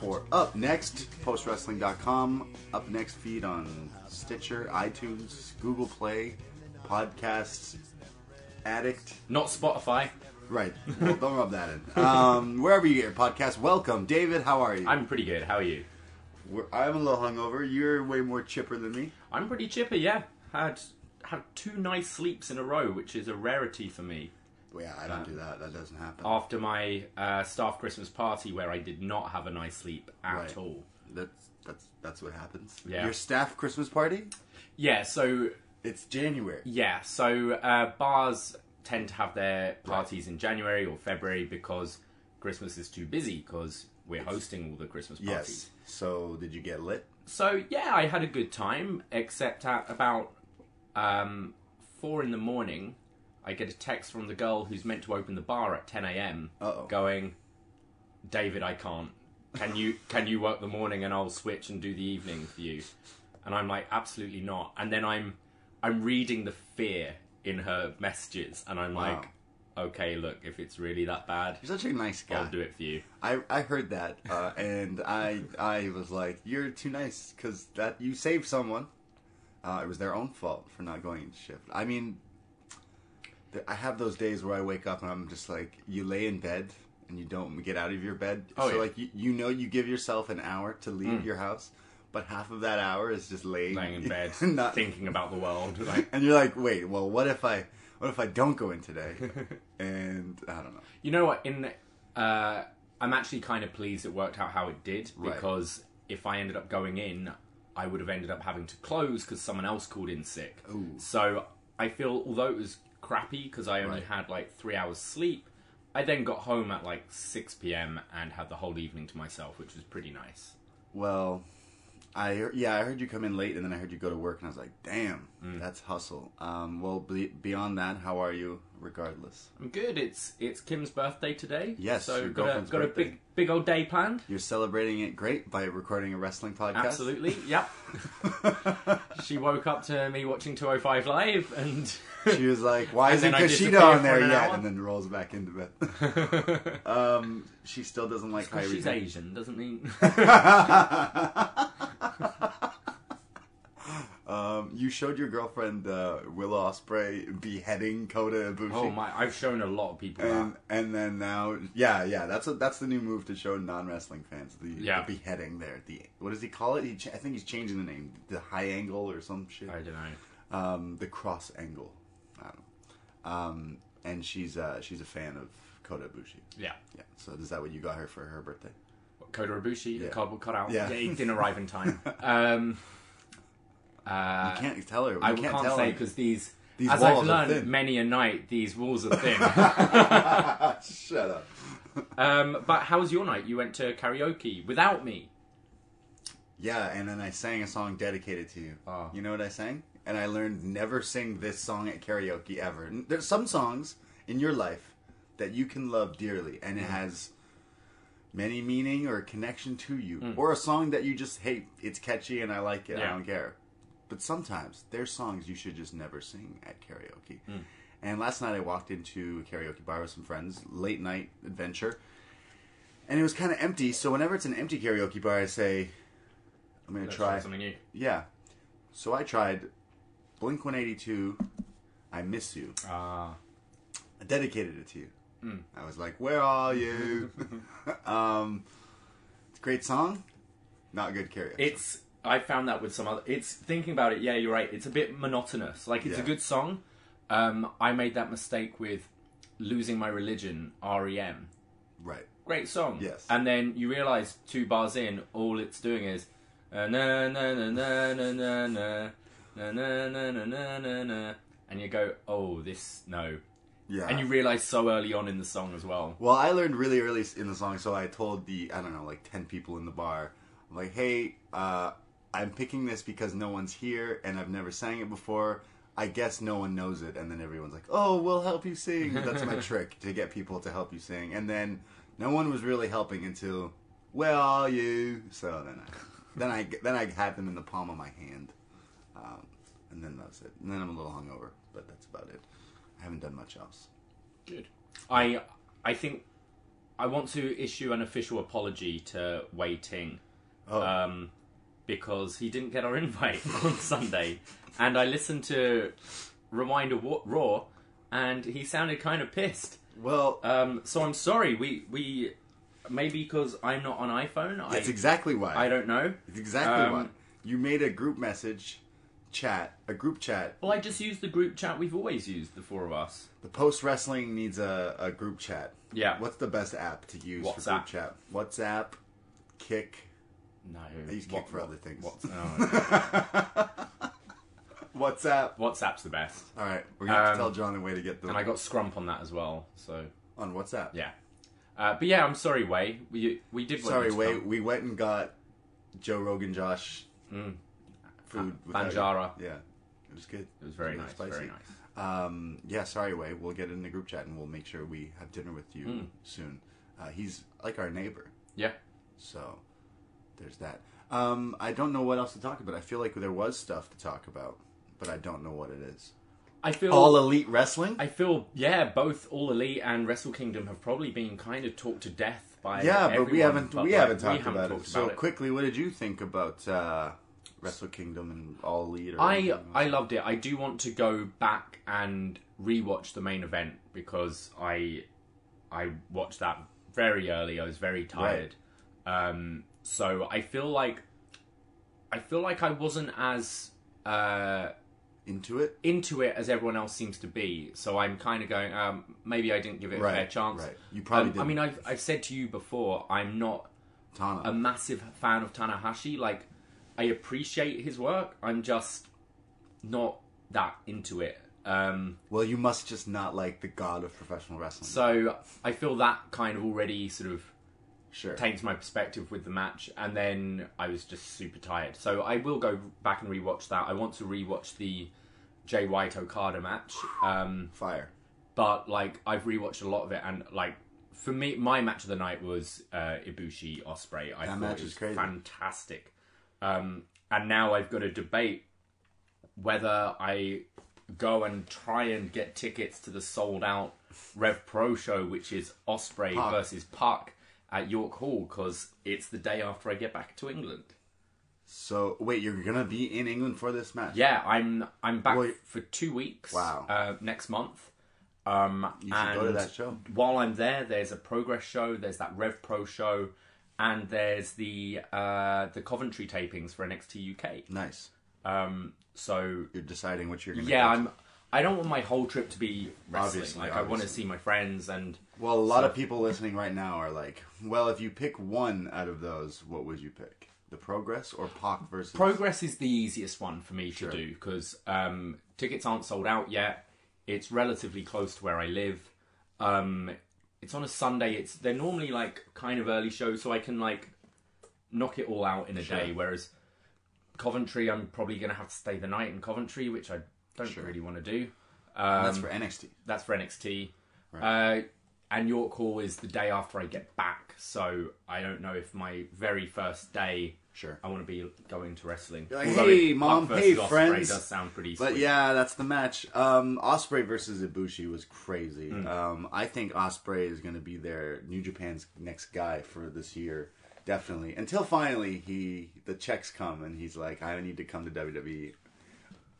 For Up Next, postwrestling.com. Up Next feed on Stitcher, iTunes, Google Play, Podcasts, Addict. Not Spotify. Right, well, don't rub that in. Um, wherever you get your podcast, welcome. David, how are you? I'm pretty good. How are you? We're, I'm a little hungover. You're way more chipper than me. I'm pretty chipper. Yeah, had had two nice sleeps in a row, which is a rarity for me. Well, yeah, I don't do that. That doesn't happen. After my uh, staff Christmas party, where I did not have a nice sleep at Right. all. That's that's that's what happens. Yeah. Your staff Christmas party? Yeah. So It's January. yeah. So uh, bars tend to have their parties in January or February because Christmas is too busy because we're hosting all the Christmas parties. Yes. So did you get lit? So yeah, I had a good time, except at about um, four in the morning, I get a text from the girl who's meant to open the bar at ten a.m. Uh-oh. going, "David, I can't. Can you can you work the morning and I'll switch and do the evening for you?" And I'm like, "Absolutely not." And then I'm I'm reading the fear in her messages, and I'm like, "Okay, look, if it's really that bad, You're such a nice guy. I'll do it for you." I, I heard that, uh, and I I was like, "You're too nice," because that you saved someone. Uh, it was their own fault for not going into shift. I mean, I have those days where I wake up and I'm just like, you lay in bed and you don't get out of your bed. Oh, so yeah. like you, you know you give yourself an hour to leave your house, but half of that hour is just laying, Laying in bed, not, thinking about the world, like. and you're like, wait, well, what if I what if I don't go in today? and I don't know. You know what? In uh, I'm actually kind of pleased it worked out how it did Right. because if I ended up going in, I would have ended up having to close because someone else called in sick. Ooh. So I feel although it was crappy because I only Right. had like three hours sleep, I then got home at like six p.m. and had the whole evening to myself, which was pretty nice. Well, I yeah, I heard you come in late, and then I heard you go to work, and I was like, "Damn, Mm. that's hustle." Um, well, be, beyond that, how are you? Regardless, I'm good. It's it's Kim's birthday today. Yes, so your got a got birthday. a big big old day planned. you're celebrating it great by recording a wrestling podcast. Absolutely, yep. she woke up to me watching 205 Live, and She was like, "Why isn't then I Kushida disappear on there an yet?" hour. And then rolls back into bed. um, she still doesn't like Kyrie. she's Asian doesn't mean. Um, you you showed your girlfriend uh, Will Ospreay beheading Kota Ibushi. Oh my! I've shown a lot of people And that. and then now, yeah, yeah, that's a, that's the new move to show non wrestling fans the, Yeah. the beheading there. The what does he call it? He, ch- I think he's changing the name, the high angle or some shit. I don't know. Um, the cross angle. I don't know. Um, and she's uh, she's a fan of Kota Ibushi. Yeah. Yeah. So is that what you got her for her birthday? Kota Ibushi, Yeah. the cardboard cutout. Yeah. Yeah, didn't arrive in time. Um, uh, You can't tell her. You I can't, can't tell say because these, These as I've learned many a night, these walls are thin. Shut up. um, but how was your night? You went to karaoke without me. Yeah, and then I sang a song dedicated to you. Oh. You know what I sang? And I learned never sing this song at karaoke ever. There's some songs in your life that you can love dearly, and it has many meaning or connection to you, Mm. or a song that you just hate. It's catchy and I like it. I don't care. But sometimes there's songs you should just never sing at karaoke. Mm. And last night I walked into a karaoke bar with some friends, late night adventure, and it was kind of empty. So whenever it's an empty karaoke bar, I say, "I'm gonna Let's try." something new. Yeah. So I tried Blink 182. I miss you. Ah, I dedicated it to you. Hmm. I was like, "Where are you?" um, it's a great song. Not good karaoke. it's. I found that with some other. It's thinking about it. Yeah, you're right. It's a bit monotonous. Like it's a good song. Um, I made that mistake with losing my religion. REM. right. great song. Yes. And then you realise two bars in, all it's doing is uh, na na na na na na na na na na na na na na and you go, oh, this no. Yeah. And you realise so early on in the song as well. Well, I learned really early in the song, so I told the I don't know, like ten people in the bar, I'm like, "Hey, uh, I'm picking this because no one's here and I've never sang it before. I guess no one knows it." And then everyone's like, "Oh, we'll help you sing." That's my trick to get people to help you sing. And then no one was really helping until, "Where are you?" So then I, then I then I had them in the palm of my hand, um, and then that's it. And then I'm a little hungover, but that's about it. I haven't done much else. Good. I I think I want to issue an official apology to Wai Ting. Oh. Um, because he didn't get our invite on Sunday, and I listened to Rewind Raw, and he sounded kind of pissed. Well, Um, so I'm sorry. We we maybe because I'm not on iPhone. that's I, exactly why. I don't know. It's exactly Um, why. You made a group message chat, a group chat. Well, I just used the group chat we've always used, the four of us. The post wrestling needs a, a group chat. Yeah. What's the best app to use for WhatsApp. group chat? WhatsApp, Kick. No, I use Kick for other things. What's, oh, WhatsApp. WhatsApp's the best, All right, we're gonna have to Um, tell John a way to get the and I got Scrump on that as well. So on WhatsApp. yeah, uh, but yeah, I'm sorry, Wai. We we did. Sorry, you to wait. come. We went and got Joe Rogan, Josh food. without you. Banjara. Yeah, it was good. It was very really nice. spicy. Very nice. Um, yeah, sorry, Wai. We'll get in the group chat and we'll make sure we have dinner with you Mm. soon. Uh, he's like our neighbor, Yeah. so there's that. Um, I don't know what else to talk about. I feel like there was stuff to talk about, but I don't know what it is. I feel All Elite Wrestling. I feel yeah, both All Elite and Wrestle Kingdom have probably been kind of talked to death by yeah, but we haven't but, we like, haven't talked haven't about it. So about it. quickly, what did you think about uh, Wrestle Kingdom and All Elite? I? I loved it. I do want to go back and rewatch the main event because I I watched that very early. I was very tired. Um, so I feel like I feel like I wasn't as uh, into it. into it as everyone else seems to be. So I'm kind of going. Um, maybe I didn't give it a fair chance. Right. You probably Um. I mean, I've I've said to you before, I'm not Tana. a massive fan of Tanahashi. Like, I appreciate his work. I'm just not that into it. Um, well, you must just not like the god of professional wrestling. so I feel that kind of already sort of sure. taints my perspective with the match, and then I was just super tired. So I will go back and rewatch that. I want to rewatch the Jay White Okada match. Um, Fire. but like I've rewatched a lot of it, and like for me, my match of the night was uh, Ibushi Ospreay. I That thought match it was crazy. fantastic. Um, and now I've got to debate whether I go and try and get tickets to the sold out Rev Pro show, which is Ospreay Pac. versus Pac at York Hall, because it's the day after I get back to England. So wait, you're gonna be in England for this match? Yeah, I'm I'm back Well, for two weeks. Wow. Uh, next month. Um, You should go to that show. While I'm there, there's a progress show. There's that Rev Pro show, and there's the uh, the Coventry tapings for NXT UK. Nice. Um, so You're deciding what you're gonna. yeah, go I'm. I don't want my whole trip to be wrestling. Obviously, like I want to obviously. see my friends and Well, a lot of people listening right now are like, well, if you pick one out of those, what would you pick? The Progress or Pac versus Progress is the easiest one for me Sure. to do because um, tickets aren't sold out yet. It's relatively close to where I live. Um, it's on a Sunday. It's they're normally like kind of early shows, so I can like knock it all out in a Sure. day. Whereas Coventry, I'm probably going to have to stay the night in Coventry, which I don't Sure. really want to do. Um, that's for NXT. that's for NXT. Right. Uh, and York Hall is the day after I get back, so I don't know if my very first day Sure. I want to be going to wrestling. You're like, Although "Hey, it- Mom, hey, Ospreay friends." does sound pretty But sweet. yeah, that's the match. Um, Ospreay versus Ibushi was crazy. Hmm. Um, I think Ospreay is going to be their New Japan's next guy for this year, definitely. Until finally he the checks come and he's like, I need to come to WWE.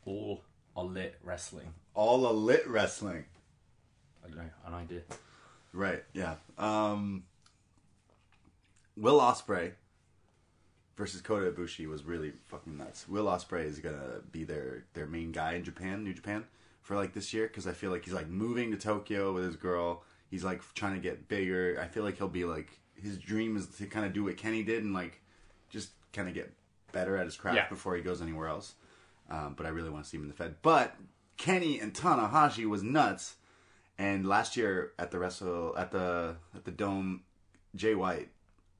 all are lit wrestling. All a lit wrestling. I don't know, an idea. Right. Yeah. Um, Will Ospreay versus Kota Ibushi was really fucking nuts. Will Ospreay is gonna be their their main guy in Japan, New Japan, for like this year because I feel like he's like moving to Tokyo with his girl. He's like trying to get bigger. I feel like he'll be like his dream is to kind of do what Kenny did and like just kind of get better at his craft Yeah. before he goes anywhere else. Um, but I really want to see him in the Fed. But Kenny and Tanahashi was nuts. And last year at the wrestle at the at the dome, Jay White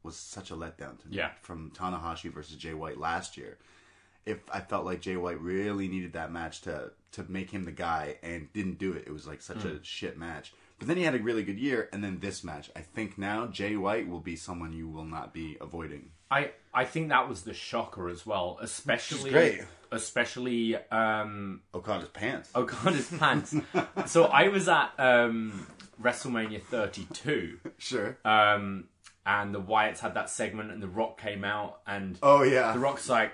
was such a letdown to me. Yeah. From Tanahashi versus Jay White last year. If I felt like Jay White really needed that match to to make him the guy and didn't do it, it was like such Hmm. a shit match. But then he had a really good year, and then this match. I think now Jay White will be someone you will not be avoiding. I I think that was the shocker as well, especially great. especially um, Okada's pants. Okada's pants. so I was at um, WrestleMania 32. Sure. Um, and the Wyatts had that segment, and The Rock came out, and oh yeah. The Rock's like,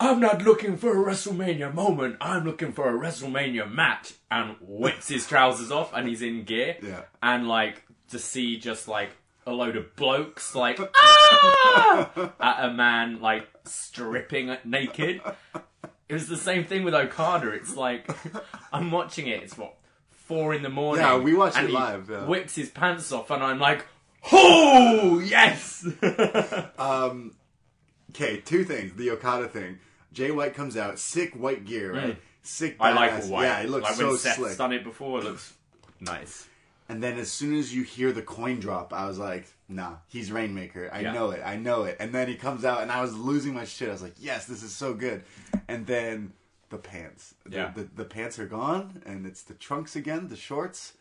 I'm not looking for a WrestleMania moment. I'm looking for a WrestleMania match. And whips his trousers off and he's in gear. Yeah. And like to see just like a load of blokes like ah! at a man like stripping naked. It was the same thing with Okada. It's like I'm watching it. It's what four in the morning. Yeah, we watched and it live, yeah. Whips his pants off, and I'm like, oh yes. Um, okay, two things. The Okada thing. Jay White comes out, sick white gear, right? Sick. I like badass- White. Yeah, it looks like so when Seth's slick. done it before. It looks nice. And then as soon as you hear the coin drop, I was like, nah, he's Rainmaker. I Yeah. know it. I know it. And then he comes out, and I was losing my shit. I was like, yes, this is so good. And then the pants. The, Yeah. the, the pants are gone, and it's the trunks again, the shorts,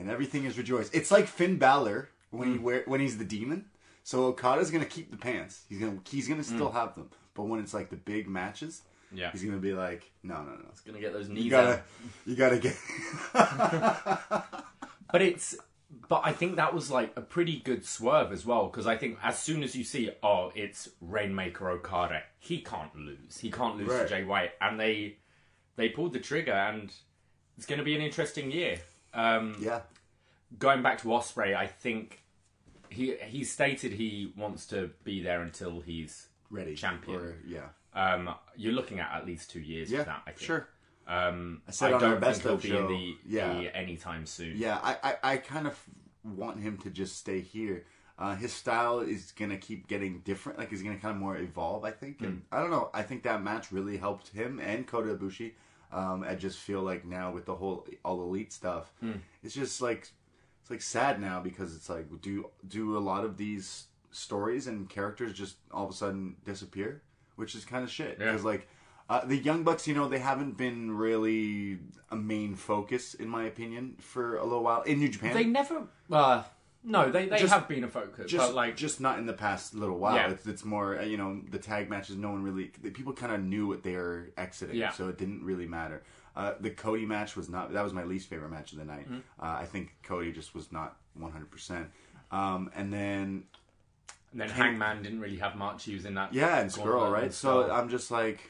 and everything is rejoiced. It's like Finn Balor when Mm. he wear when he's the demon. So Okada's gonna keep the pants. He's gonna he's gonna still have them. But when it's like the big matches. Yeah. he's gonna be like, no, no, no. He's gonna get those knees You gotta, out. you gotta get. But it's. But I think that was like a pretty good swerve as well because I think as soon as you see, oh, it's Rainmaker Okada, he can't lose. He can't lose Right. to Jay White, and they they pulled the trigger, and it's going to be an interesting year. Um, yeah. going back to Ospreay, I think he he stated he wants to be there until he's Ready. champion. Or, yeah. Um, you're looking at at least two years Yeah. for that. I think. Sure. Um, I, on don't best think he'll show, be in the, yeah. the anytime soon. Yeah, I, I, I kind of want him to just stay here. Uh, his style is gonna keep getting different. Like he's gonna kind of more evolve. I think. And I don't know. I think that match really helped him and Kota Ibushi. Um, I just feel like now with the whole all elite stuff, it's just like it's like sad now because it's like do do a lot of these stories and characters just all of a sudden disappear, which is kind of shit. Yeah. Because like uh, the Young Bucks, you know, they haven't been really a main focus in my opinion for a little while in New Japan. They never. Uh, no, they, they Just- have been a focus, just but like just not in the past little while. Yeah. It's, it's more uh, you know the tag matches. No one really people kind of knew what they were exiting, Yeah. so it didn't really matter. Uh, the Cody match was not that was my least favorite match of the night. Mm-hmm. Uh, I think Cody just was not one hundred percent. Um, and then And then Hangman didn't really have much. He was in that. Yeah, and Scurll, and right? So. I'm just like,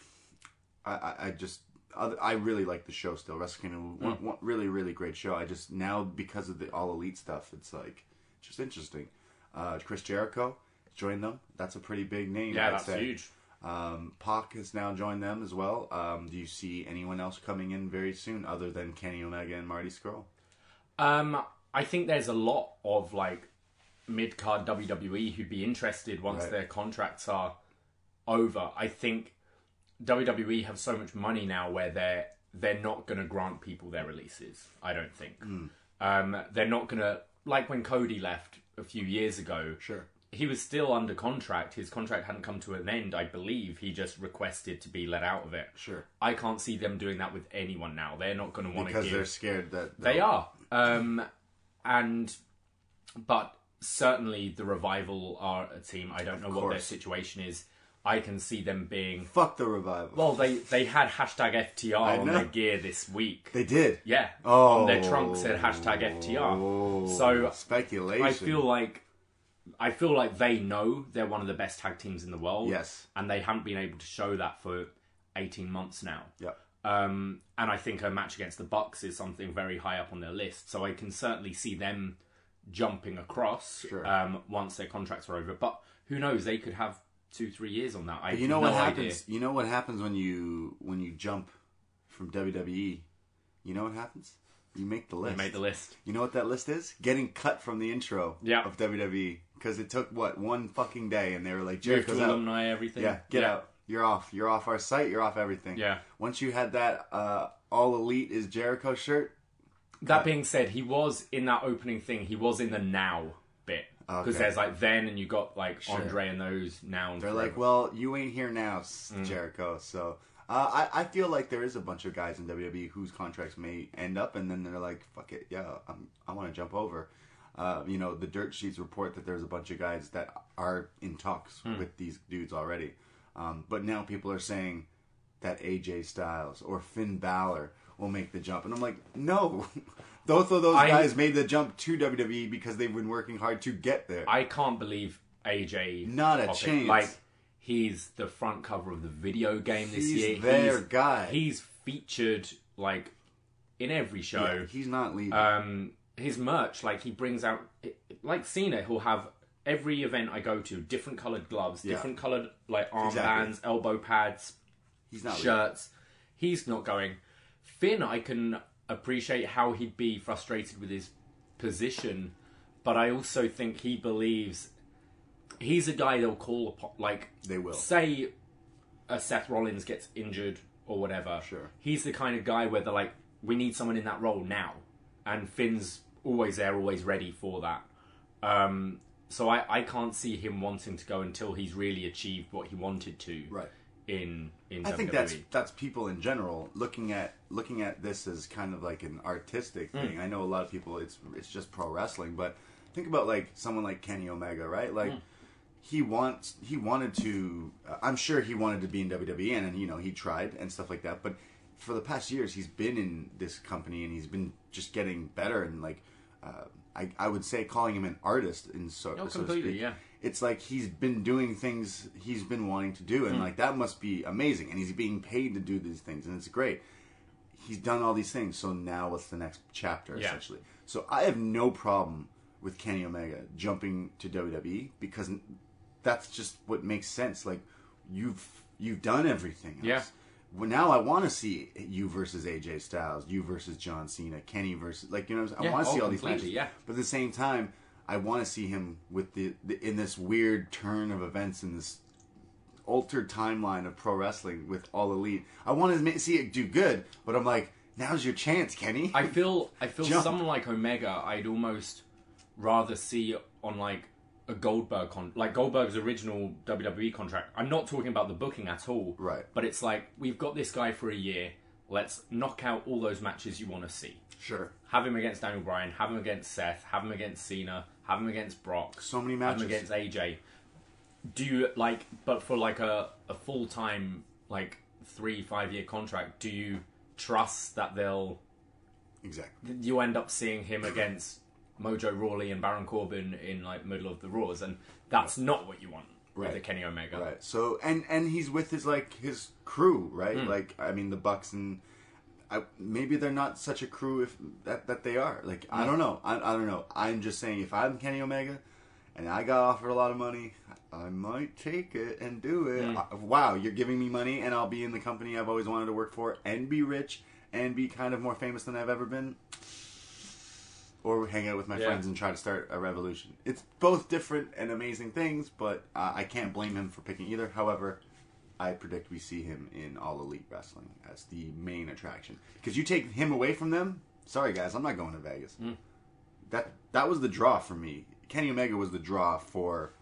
I, I, I just, I really like the show still. Wrestle Kingdom, Mm. one really, really great show. I just now because of the all elite stuff, it's like just interesting. Uh, Chris Jericho joined them. That's a pretty big name. yeah, I'd that's say. huge. Um, Pac has now joined them as well. Um, do you see anyone else coming in very soon other than Kenny Omega and Marty Scurll? Um, I think there's a lot of like mid card WWE who'd be interested once Right. their contracts are over. I think WWE have so much money now where they're they're not going to grant people their releases. I don't think. Hmm. Um, they're not going to like when Cody left a few years ago. Sure. He was still under contract. His contract hadn't come to an end, I believe. He just requested to be let out of it. Sure. I can't see them doing that with anyone now. They're not going to want to Because give they're scared that they are. Um, and but certainly the revival are a team. I don't know what their course. situation is. I can see them being Fuck the revival. well. They they had hashtag FTR on know. their gear this week. they did. Yeah. Oh. On their trunk said hashtag FTR. So speculation. I feel like I feel like they know they're one of the best tag teams in the world. Yes. And they haven't been able to show that for eighteen months now. Yeah. Um, and I think a match against the Bucks is something very high up on their list. So I can certainly see them jumping across Sure. um, once their contracts are over. But who knows? They could have two, three years on that. I You know have what no happens? idea. You know what happens when you when you jump from WWE? You know what happens? You make the list. Made the list. You know what that list is? Getting cut from the intro Yeah. of WWE because it took what one fucking day, and they were like, Moved "Jericho's to out." alumni, everything. Yeah, get out. You're off. You're off our site. You're off everything. Yeah. Once you had that uh, all elite is Jericho shirt, That being said, he was in that opening thing. He was in the now bit because Okay. there's like then, and you got like Andre and those now. And they're forever. like, "Well, you ain't here now, S- Mm. Jericho." So uh, I I feel like there is a bunch of guys in WWE whose contracts may end up, and then they're like, "Fuck it, yeah, I'm, I want to jump over." Uh, you know, the dirt sheets report that there's a bunch of guys that are in talks Hmm. with these dudes already, um, but now people are saying that AJ Styles or Finn Balor will make the jump, and I'm like, no. Both of those I- guys made the jump to WWE because they've been working hard to get there. I can't believe AJ. Not a chance. Like he's the front cover of the video game this He's year. their he's, guy. He's featured like in every show. Yeah, he's not leaving. um, his merch, like he brings out, like Cena, he'll have every event I go to, different colored gloves, Yeah. different colored like armbands, Exactly. elbow pads, he's not leaving. shirts. He's not going. Finn, I can appreciate how he'd be frustrated with his position, but I also think he believes he's a guy they'll call upon. Like They will. say, a Seth Rollins gets injured or whatever. Sure. he's the kind of guy where they're like, we need someone in that role now, and Finn's always there, always ready for that. Um, so I, I can't see him wanting to go until he's really achieved what he wanted to Right. in in I think that's WWE. that's people in general looking at looking at this as kind of like an artistic Mm. thing. I know a lot of people it's it's just pro wrestling, but think about like someone like Kenny Omega, right? Like Mm. He wants he wanted to uh, I'm sure he wanted to be in WWE and, and you know he tried and stuff like that, but for the past years he's been in this company and he's been just getting better and like uh, I, I would say calling him an artist in so, Oh, so to completely, speak yeah. it's like he's been doing things he's been wanting to do and Hmm. like that must be amazing and he's being paid to do these things and it's great he's done all these things so now what's the next chapter Yeah. essentially so i have no problem with kenny omega jumping to wwe because that's just what makes sense like you've you've done everything else. Yeah. well, now I want to see you versus AJ Styles, you versus John Cena, Kenny versus like you know I'm? Yeah, I want to oh, see all these matches. yeah. But at the same time, I want to see him with the, the in this weird turn of events in this altered timeline of pro wrestling with all elite. I want to see it do good, but I'm like, now's your chance, Kenny. I feel I feel Jump. someone like Omega. I'd almost rather see on like a Goldberg con like Goldberg's original WWE contract. I'm not talking about the booking at all. Right. But it's like we've got this guy for a year. Let's knock out all those matches you want to see. sure. Have him against Daniel Bryan. Have him against Seth. Have him against Cena. Have him against Brock. So many matches. Have him against AJ. Do you like? But for like a a full time like three five year contract, do you trust that they'll Exactly. you end up seeing him against Mojo Rawley and Baron Corbin in like middle of the Raws, and that's not what you want with Right. a Kenny Omega. Right. So and and he's with his like his crew, right? Hmm. Like I mean the Bucks and I, maybe they're not such a crew if that that they are. Like Hmm. I don't know. I, I don't know. I'm just saying if I'm Kenny Omega and I got offered a lot of money, I might take it and do it. Hmm. Uh, wow, you're giving me money and I'll be in the company I've always wanted to work for and be rich and be kind of more famous than I've ever been. Or hang out with my Yeah. friends and try to start a revolution. It's both different and amazing things, but uh, I can't blame him for picking either. However, I predict we see him in All Elite Wrestling as the main attraction. Because you take him away from them, sorry guys, I'm not going to Vegas. That that was the draw for me. Kenny Omega was the draw for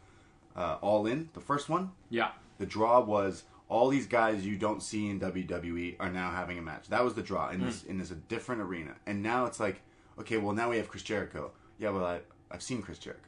uh, All In, the first one. Yeah. The draw was all these guys you don't see in WWE are now having a match. That was the draw in this in this a different arena. And now it's like, okay, well now we have Chris Jericho. Yeah, well I, I've seen Chris Jericho.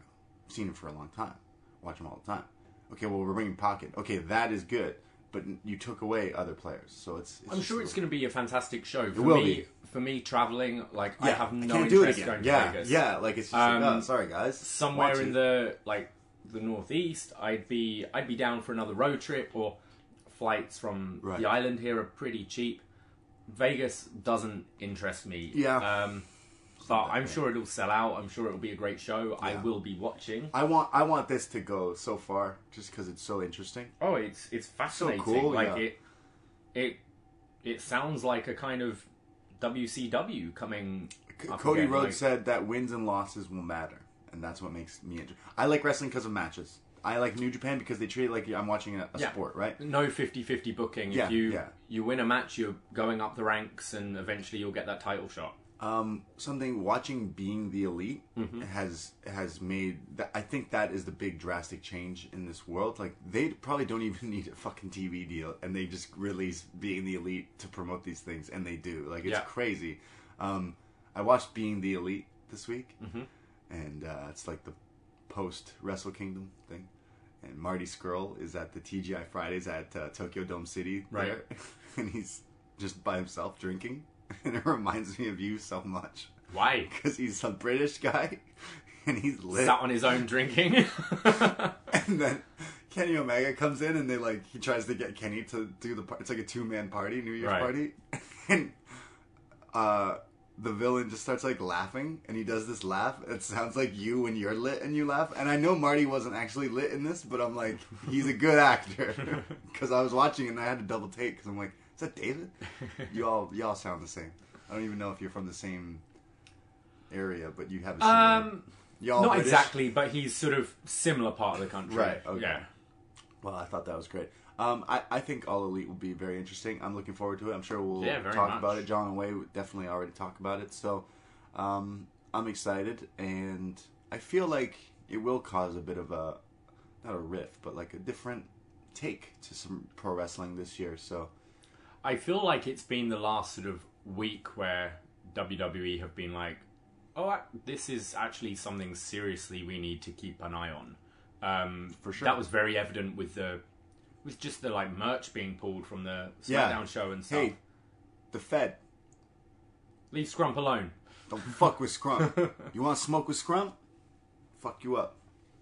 I've seen him for a long time. Watch him all the time. Okay, well we're bringing Pocket. Okay, that is good, but you took away other players, so it's. it's I'm sure it's going to be a fantastic show. For will me, be. for me traveling, like I have no can't do it interest again. going to Vegas. yeah, like it's just Um, like, oh, sorry guys. somewhere in it. the like the northeast, I'd be I'd be down for another road trip or flights from Right. the island here are pretty cheap. Vegas doesn't interest me. Yeah. Um, but I'm sure it'll sell out. I'm sure it'll be a great show. I will be watching. I want I want this to go so far just because it's so interesting. Oh, it's it's fascinating. So cool, like yeah. it it it sounds like a kind of WCW coming. C- up Cody again, Rhodes like- said that wins and losses will matter, and that's what makes me. Inter- I like wrestling because of matches. I like New Japan because they treat it like I'm watching a, a Yeah. sport, right? no 50-50 booking. Yeah, if you yeah. you win a match, you're going up the ranks, and eventually you'll get that title shot. Um, something watching being the elite Mm-hmm. has has made that. I think that is the big drastic change in this world. Like they probably don't even need a fucking TV deal, and they just release being the elite to promote these things, and they do. Like it's Yeah. crazy. Um, I watched Being the Elite this week, Mm-hmm. and uh, it's like the post Wrestle Kingdom thing. And Marty Scurll is at the TGI Fridays at uh, Tokyo Dome City, Right. there, and he's just by himself drinking, and it reminds me of you so much Why? because he's a British guy, and he's lit. Sat on his own drinking. And then Kenny Omega comes in, and they like he tries to get Kenny to do the. It's like a two man party, New Year's Right. party, and uh, the villain just starts like laughing, and he does this laugh. It sounds like you when you're lit and you laugh. And I know Marty wasn't actually lit in this, but I'm like, he's a good actor because I was watching and I had to double take because I'm like, is that David? You all you all sound the same. I don't even know if you're from the same area, but you have a similar. um, y'all not British? exactly, but he's sort of similar part of the country. Right, okay. Yeah. Well, I thought that was great. Um, I, I think All Elite will be very interesting. I'm looking forward to it. I'm sure we'll Yeah, very talk much. about it. John and Wai would definitely already talk about it. So um, I'm excited, and I feel like it will cause a bit of a not a rift, but like a different take to some pro wrestling this year. So I feel like it's been the last sort of week where WWE have been like, oh, this is actually something seriously we need to keep an eye on. Um, For sure. That was very evident with the with just the like merch being pulled from the Yeah. SmackDown show and stuff. hey, the Fed Leave Scrump alone. don't fuck with Scrump. You want to smoke with Scrump? Fuck you up.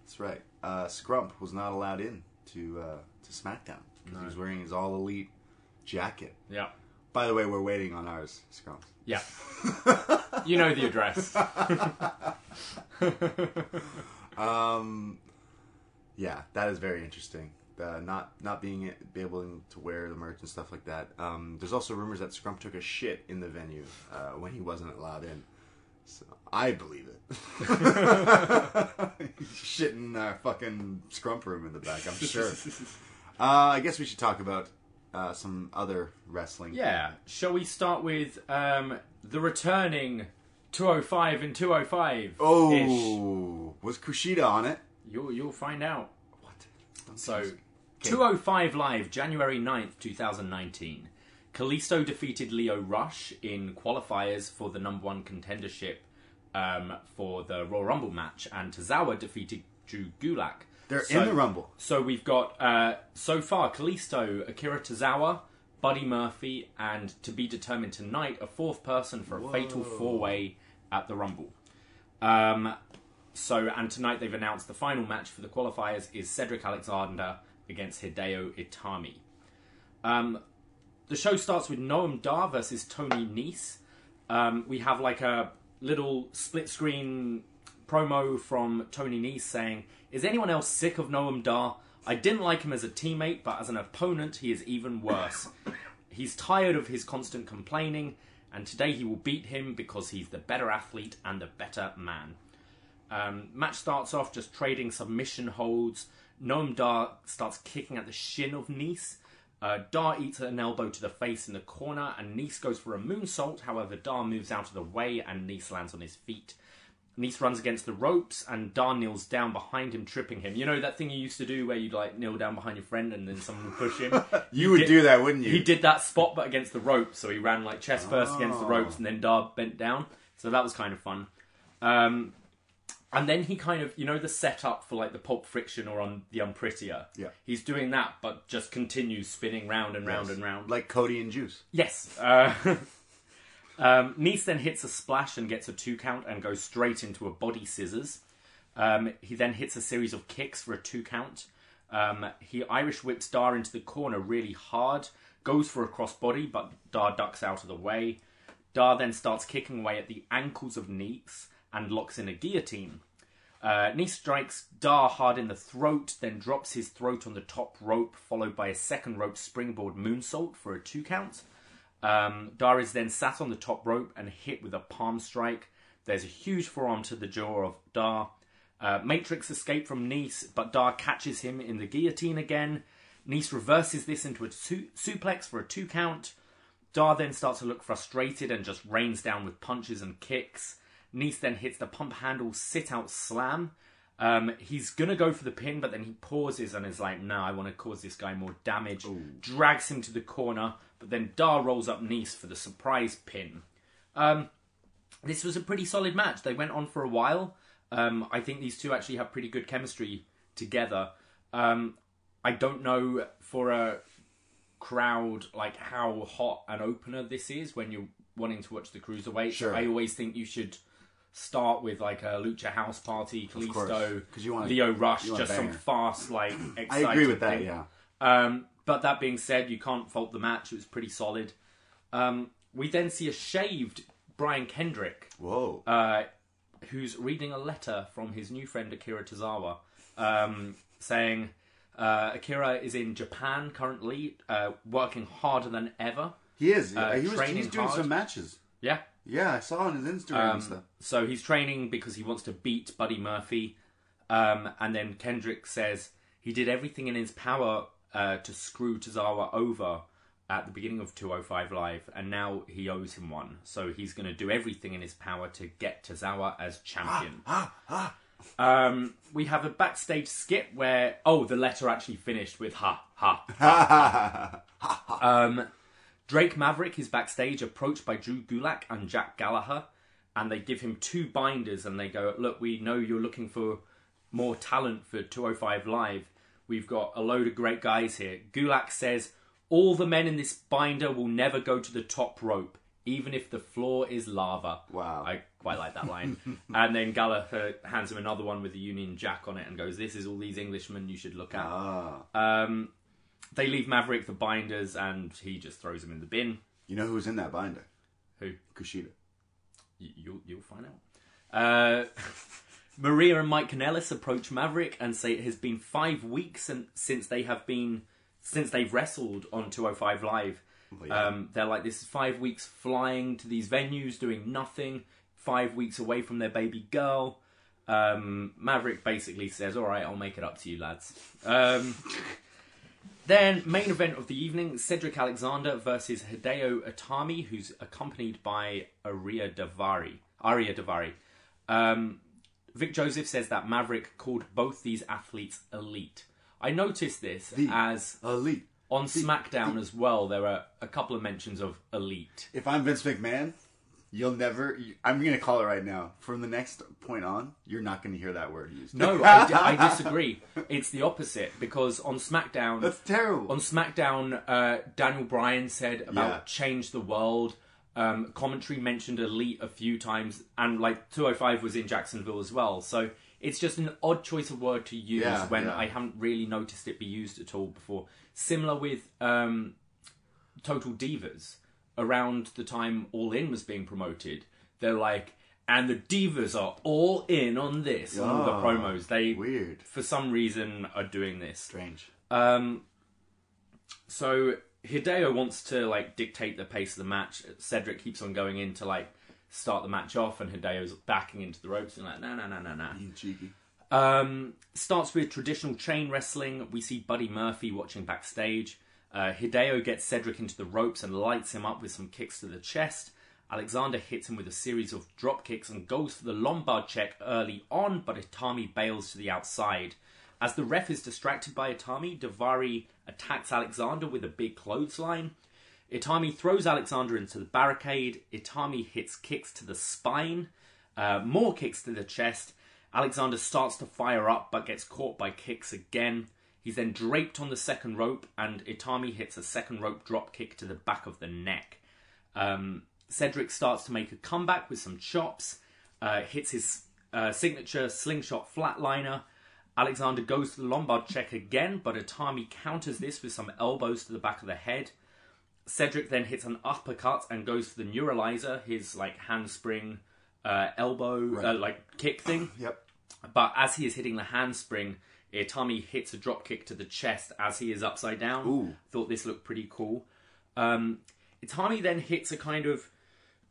That's right. Uh, Scrump was not allowed in to uh, to SmackDown because he was wearing his All Elite jacket. Yeah. By the way, we're waiting on ours, Scrump. Yeah. you know the address. Um, yeah, that is very interesting. Uh, not not being be able to wear the merch and stuff like that. Um, there's also rumors that Scrump took a shit in the venue uh, when he wasn't allowed in. So I believe it. Shitting our fucking Scrump room in the back. I'm sure. Uh, I guess we should talk about uh, some other wrestling. Yeah. Shall we start with um, the returning 205 and 205? Oh, was Kushida on it? You'll, you'll find out. What? Don't So, me. 205 Live, January 9th, 2019. Kalisto defeated Lio Rush in qualifiers for the number one contendership um, for the Royal Rumble match, and Tozawa defeated Drew Gulak. They're So- in the Rumble. So we've got uh, so far Kalisto, Akira Tozawa, Buddy Murphy, and to be determined tonight, a fourth person for a fatal four way at the Rumble. Um, so, and tonight they've announced the final match for the qualifiers is Cedric Alexander against Hideo Itami. Um, the show starts with Noam Dar versus Tony Nese. Um, we have like a little split screen promo from Tony Nese saying, Is anyone else sick of Noam Dar? I didn't like him as a teammate, but as an opponent, he is even worse. He's tired of his constant complaining, and today he will beat him because he's the better athlete and the better man. Um, match starts off just trading submission holds. Noam Dar starts kicking at the shin of Nese. Uh, Dar eats an elbow to the face in the corner, and Nese goes for a moonsault. However, Dar moves out of the way, and Nese lands on his feet. Nese runs against the ropes, and Dar kneels down behind him, tripping him. You know that thing you used to do where you'd like kneel down behind your friend, and then someone would push him. You would did- do that, wouldn't you? He did that spot, but against the ropes. So he ran like chest first against the Oh. ropes, and then Dar bent down. So that was kind of fun. Um, and then he kind of, you know, the setup for like the Pulp Friction or on the Unprettier. Yeah. He's doing that, but just continues spinning round and round Yes. and round. Like Cody and Juice. Yes. Uh, um, Nese then hits a splash and gets a two count and goes straight into a body scissors. Um, he then hits a series of kicks for a two count. Um, he Irish whips Dar into the corner really hard, goes for a crossbody, but Dar ducks out of the way. Dar then starts kicking away at the ankles of Nese and locks in a guillotine. Uh, Nese strikes Dar hard in the throat, then drops his throat on the top rope, followed by a second rope springboard moonsault for a two count. Um, Dar is then sat on the top rope and hit with a palm strike. There's a huge forearm to the jaw of Dar. Uh, Matrix escape from Nese, but Dar catches him in the guillotine again. Nese reverses this into a su- suplex for a two count. Dar then starts to look frustrated and just rains down with punches and kicks. Nese then hits the pump handle sit out slam. Um, he's gonna go for the pin, but then he pauses and is like, "No, I want to cause this guy more damage." Drags him to the corner, but then Dar rolls up Nese for the surprise pin. Um, this was a pretty solid match. They went on for a while. Um, I think these two actually have pretty good chemistry together. Um, I don't know for a crowd like how hot an opener this is when you're wanting to watch the cruiserweight. Sure. I always think you should start with like a Lucha House Party, Kalisto, you want- Lio Rush, you just some fast like. I agree with that, thing. yeah. Um, but that being said, you can't fault the match. It was pretty solid. Um, we then see a shaved Brian Kendrick, Whoa. uh, who's reading a letter from his new friend Akira Tozawa, um, saying uh, Akira is in Japan currently, uh, working harder than ever. he is. uh, he was he's doing hard. some matches. Yeah. Yeah, I saw on his Instagram and stuff. Um, so he's training because he wants to beat Buddy Murphy. Um, and then Kendrick says he did everything in his power uh, to screw Tozawa over at the beginning of 205 Live, and now he owes him one. So he's going to do everything in his power to get Tozawa as champion. um, we have a backstage skit where, oh, the letter actually finished with ha ha ha. Um, Drake Maverick is backstage, approached by Drew Gulak and Jack Gallagher, and they give him two binders and they go, Look, we know you're looking for more talent for 205 Live. We've got a load of great guys here. Gulak says, All the men in this binder will never go to the top rope, even if the floor is lava. Wow. I quite like that line. and then Gallagher hands him another one with the Union Jack on it and goes, This is all these Englishmen you should look at. Ah. Um, they leave Maverick the binders and he just throws them in the bin. You know who's in that binder? Who? Kushida. Y- You'll, you'll find out. Uh, Maria and Mike Kanellis approach Maverick and say it has been five weeks and, since they have been since they've wrestled on 205 Live. Yeah. Um, they're like, this is five weeks flying to these venues, doing nothing, five weeks away from their baby girl. Um, Maverick basically says, All right, I'll make it up to you, lads. Um, then, main event of the evening Cedric Alexander versus Hideo Itami, who's accompanied by Ariya Daivari. Ariya Daivari. Um, Vic Joseph says that Maverick called both these athletes elite. I noticed this The as Elite. on SmackDown as well, there are a couple of mentions of elite. If I'm Vince McMahon, you'll never. You, I'm going to call it right now. From the next point on, you're not going to hear that word used. No, I, di- I disagree. It's the opposite because on SmackDown, That's terrible. on SmackDown, uh, Daniel Bryan said about Yeah. change the world. Um, commentary mentioned Elite a few times, and like 205 was in Jacksonville as well. So it's just an odd choice of word to use Yeah, when yeah. I haven't really noticed it be used at all before. Similar with um, Total Divas. Around the time All In was being promoted, they're like, and the divas are all in on this. on the Oh, promos, they weird. for some reason are doing this. Strange. Um, so Hideo wants to like dictate the pace of the match. Cedric keeps on going in to like start the match off, and Hideo's backing into the ropes and like, no, no, no, no, no. Being cheeky. Um, starts with traditional chain wrestling. We see Buddy Murphy watching backstage. Uh, Hideo gets Cedric into the ropes and lights him up with some kicks to the chest. Alexander hits him with a series of drop kicks and goes for the Lumbar Check early on, but Itami bails to the outside. As the ref is distracted by Itami, Daivari attacks Alexander with a big clothesline. Itami throws Alexander into the barricade. Itami hits kicks to the spine, uh, more kicks to the chest. Alexander starts to fire up but gets caught by kicks again. He's then draped on the second rope, and Itami hits a second rope drop kick to the back of the neck. Um, Cedric starts to make a comeback with some chops, uh, hits his uh, signature slingshot flatliner. Alexander goes to the Lumbar Check again, but Itami counters this with some elbows to the back of the head. Cedric then hits an uppercut and goes for the Neuralyzer, his like handspring uh, elbow uh, like kick thing. Yep. But as he is hitting the handspring, Itami hits a drop kick to the chest as he is upside down. Ooh. Thought this looked pretty cool. Um, Itami then hits a kind of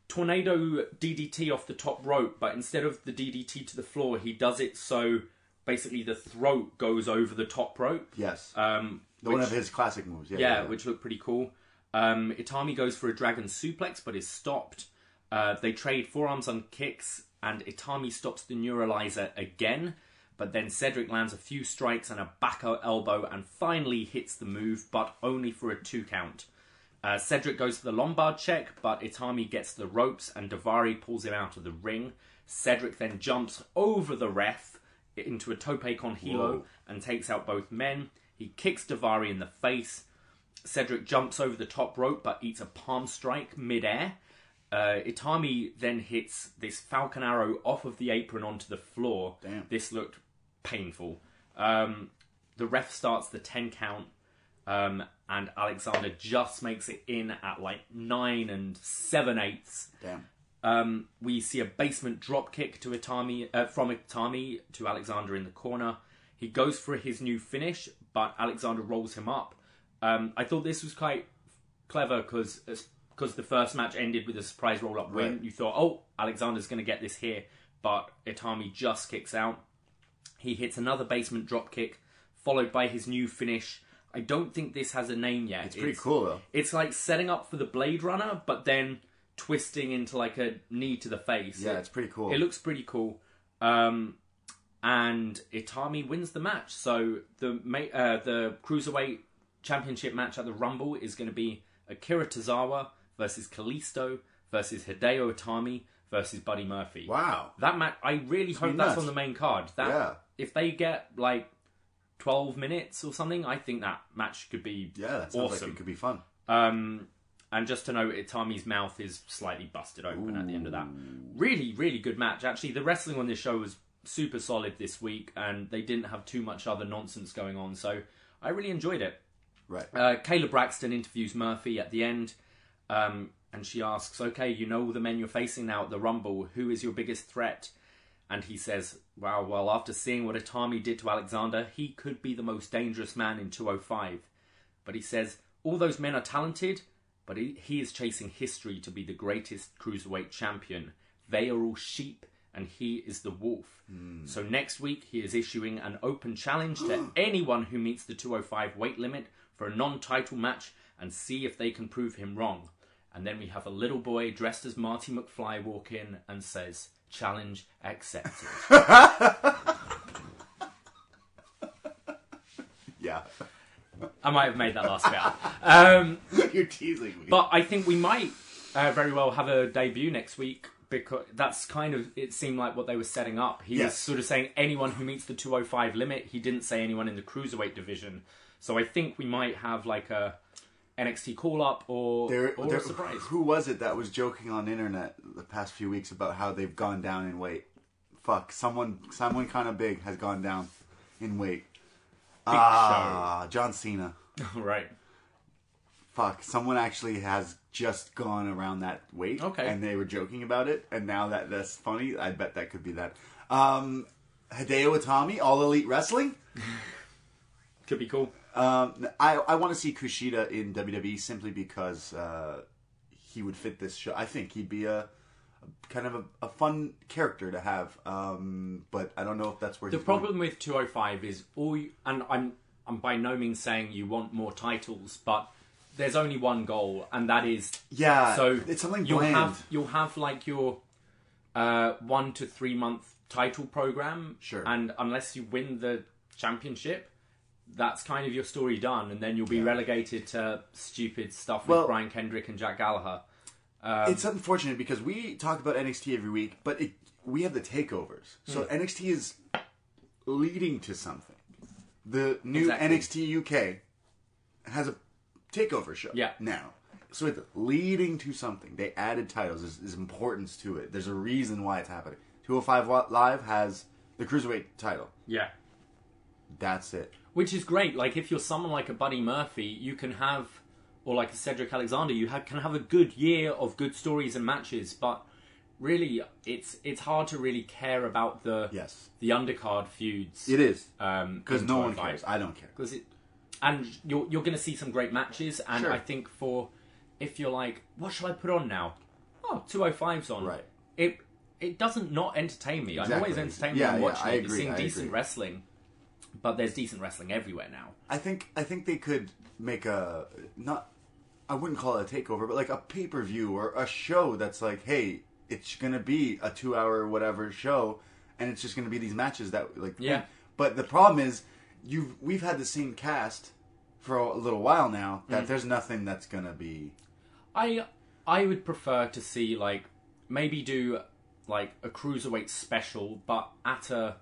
tornado DDT off the top rope, but instead of the DDT to the floor, he does it so basically the throat goes over the top rope. Yes. Um, the one of his classic moves. Yeah. yeah, which looked pretty cool. Um, Itami goes for a dragon suplex, but is stopped. Uh, they trade forearms on kicks, and Itami stops the Neuralyzer again. But then Cedric lands a few strikes and a back elbow, and finally hits the move, but only for a two count. Uh, Cedric goes for the Lumbar Check, but Itami gets the ropes, and Daivari pulls him out of the ring. Cedric then jumps over the ref into a tope con hilo Whoa. and takes out both men. He kicks Daivari in the face. Cedric jumps over the top rope but eats a palm strike midair. Uh, Itami then hits this falcon arrow off of the apron onto the floor. Damn. This looked painful. Um, the ref starts the 10 count, um, and Alexander just makes it in at like 9 and 7 eighths. Damn. Um, we see a basement drop kick to Itami uh, from Itami to Alexander in the corner. He goes for his new finish, but Alexander rolls him up. Um, I thought this was quite clever because because the first match ended with a surprise roll up win. Right. You thought, oh, Alexander's going to get this here, but Itami just kicks out. He hits another basement drop kick, followed by his new finish. I don't think this has a name yet. It's pretty cool though. It's like setting up for the Blade Runner, but then twisting into like a knee to the face. Yeah, It- it's pretty cool. It looks pretty cool. Um, and Itami wins the match. So the uh, the cruiserweight championship match at the Rumble is going to be Akira Tozawa versus Kalisto versus Hideo Itami versus Buddy Murphy. Wow. That match, I really hope be that's nuts. on the main card. That Yeah. if they get like twelve minutes or something, I think that match could be Yeah, that awesome. like it could be fun. Um, and just to note, Itami's mouth is slightly busted open at the end of that. Really, really good match. Actually, the wrestling on this show was super solid this week, and they didn't have too much other nonsense going on. So I really enjoyed it. Right. Uh, Kayla Braxton interviews Murphy at the end, um, and she asks, "Okay, you know all the men you're facing now at the Rumble. Who is your biggest threat?" And he says, "Wow, well, after seeing what Itami did to Alexander, he could be the most dangerous man in 205." But he says, "All those men are talented, but he, he is chasing history to be the greatest cruiserweight champion. They are all sheep." And he is the wolf. Hmm. So next week, he is issuing an open challenge to anyone who meets the 205 weight limit for a non title match and see if they can prove him wrong. And then we have a little boy dressed as Marty McFly walk in and says, Challenge accepted. Yeah. I might have made that last bit up. Um, You're teasing me. but I think we might uh, very well have a debut next week because that's kind of, it seemed like what they were setting up. He was Yes. sort of saying anyone who meets the 205 limit. He didn't say anyone in the cruiserweight division. So I think we might have like a NXT call up or There, or there- a surprise. Who was it that was joking on the internet the past few weeks about how they've gone down in weight? Fuck, someone, someone kind of big has gone down in weight. Ah, John Cena. right. Fuck, someone actually has just gone around that weight. Okay. And they were joking about it, and now that that's funny, I bet that could be that. Um, Hideo Itami, All Elite Wrestling. Could be cool. Um, I I want to see Kushida in WWE simply because uh, he would fit this show. I think he'd be a, a kind of a, a fun character to have. Um, but I don't know if that's where The he's going. problem with 205 is all, you, and I'm I'm by no means saying you want more titles, but there's only one goal, and that is Yeah, So it's something you'll bland. have you'll have like your uh, one to three month title program, Sure. and unless you win the championship. That's kind of your story done, and then you'll be relegated to stupid stuff with Well- Brian Kendrick and Jack Gallagher. It's unfortunate because we talk about NXT every week, but it, we have the takeovers. So Hmm. NXT is leading to something. The new Exactly. NXT UK has a takeover show. Yeah. Now, so it's leading to something. They added titles. There's, there's importance to it. There's a reason why it's happening. 205 Live has the cruiserweight title. Yeah, That's it. which is great. Like if you're someone like a Buddy Murphy, you can have, or like Cedric Alexander, you ha- can have a good year of good stories and matches. But really, it's it's hard to really care about the Yes. the undercard feuds. It is. um, Because in no one cares. I don't care. because it and you're you're going to see some great matches and Sure. I think for if you're like what should I put on now oh 205's on Right. it it doesn't not entertain me I'm always entertained Yeah, when I'm yeah, watching I it agree, seeing I decent agree. wrestling but there's decent wrestling everywhere now I think I think they could make a not I wouldn't call it a takeover, but like a pay per view or a show that's like, hey, it's gonna be a two hour whatever show, and it's just gonna be these matches that like Yeah. But the problem is, you we've had the same cast for a little while now that Mm. there's nothing that's gonna be. I I would prefer to see like maybe do like a cruiserweight special but at a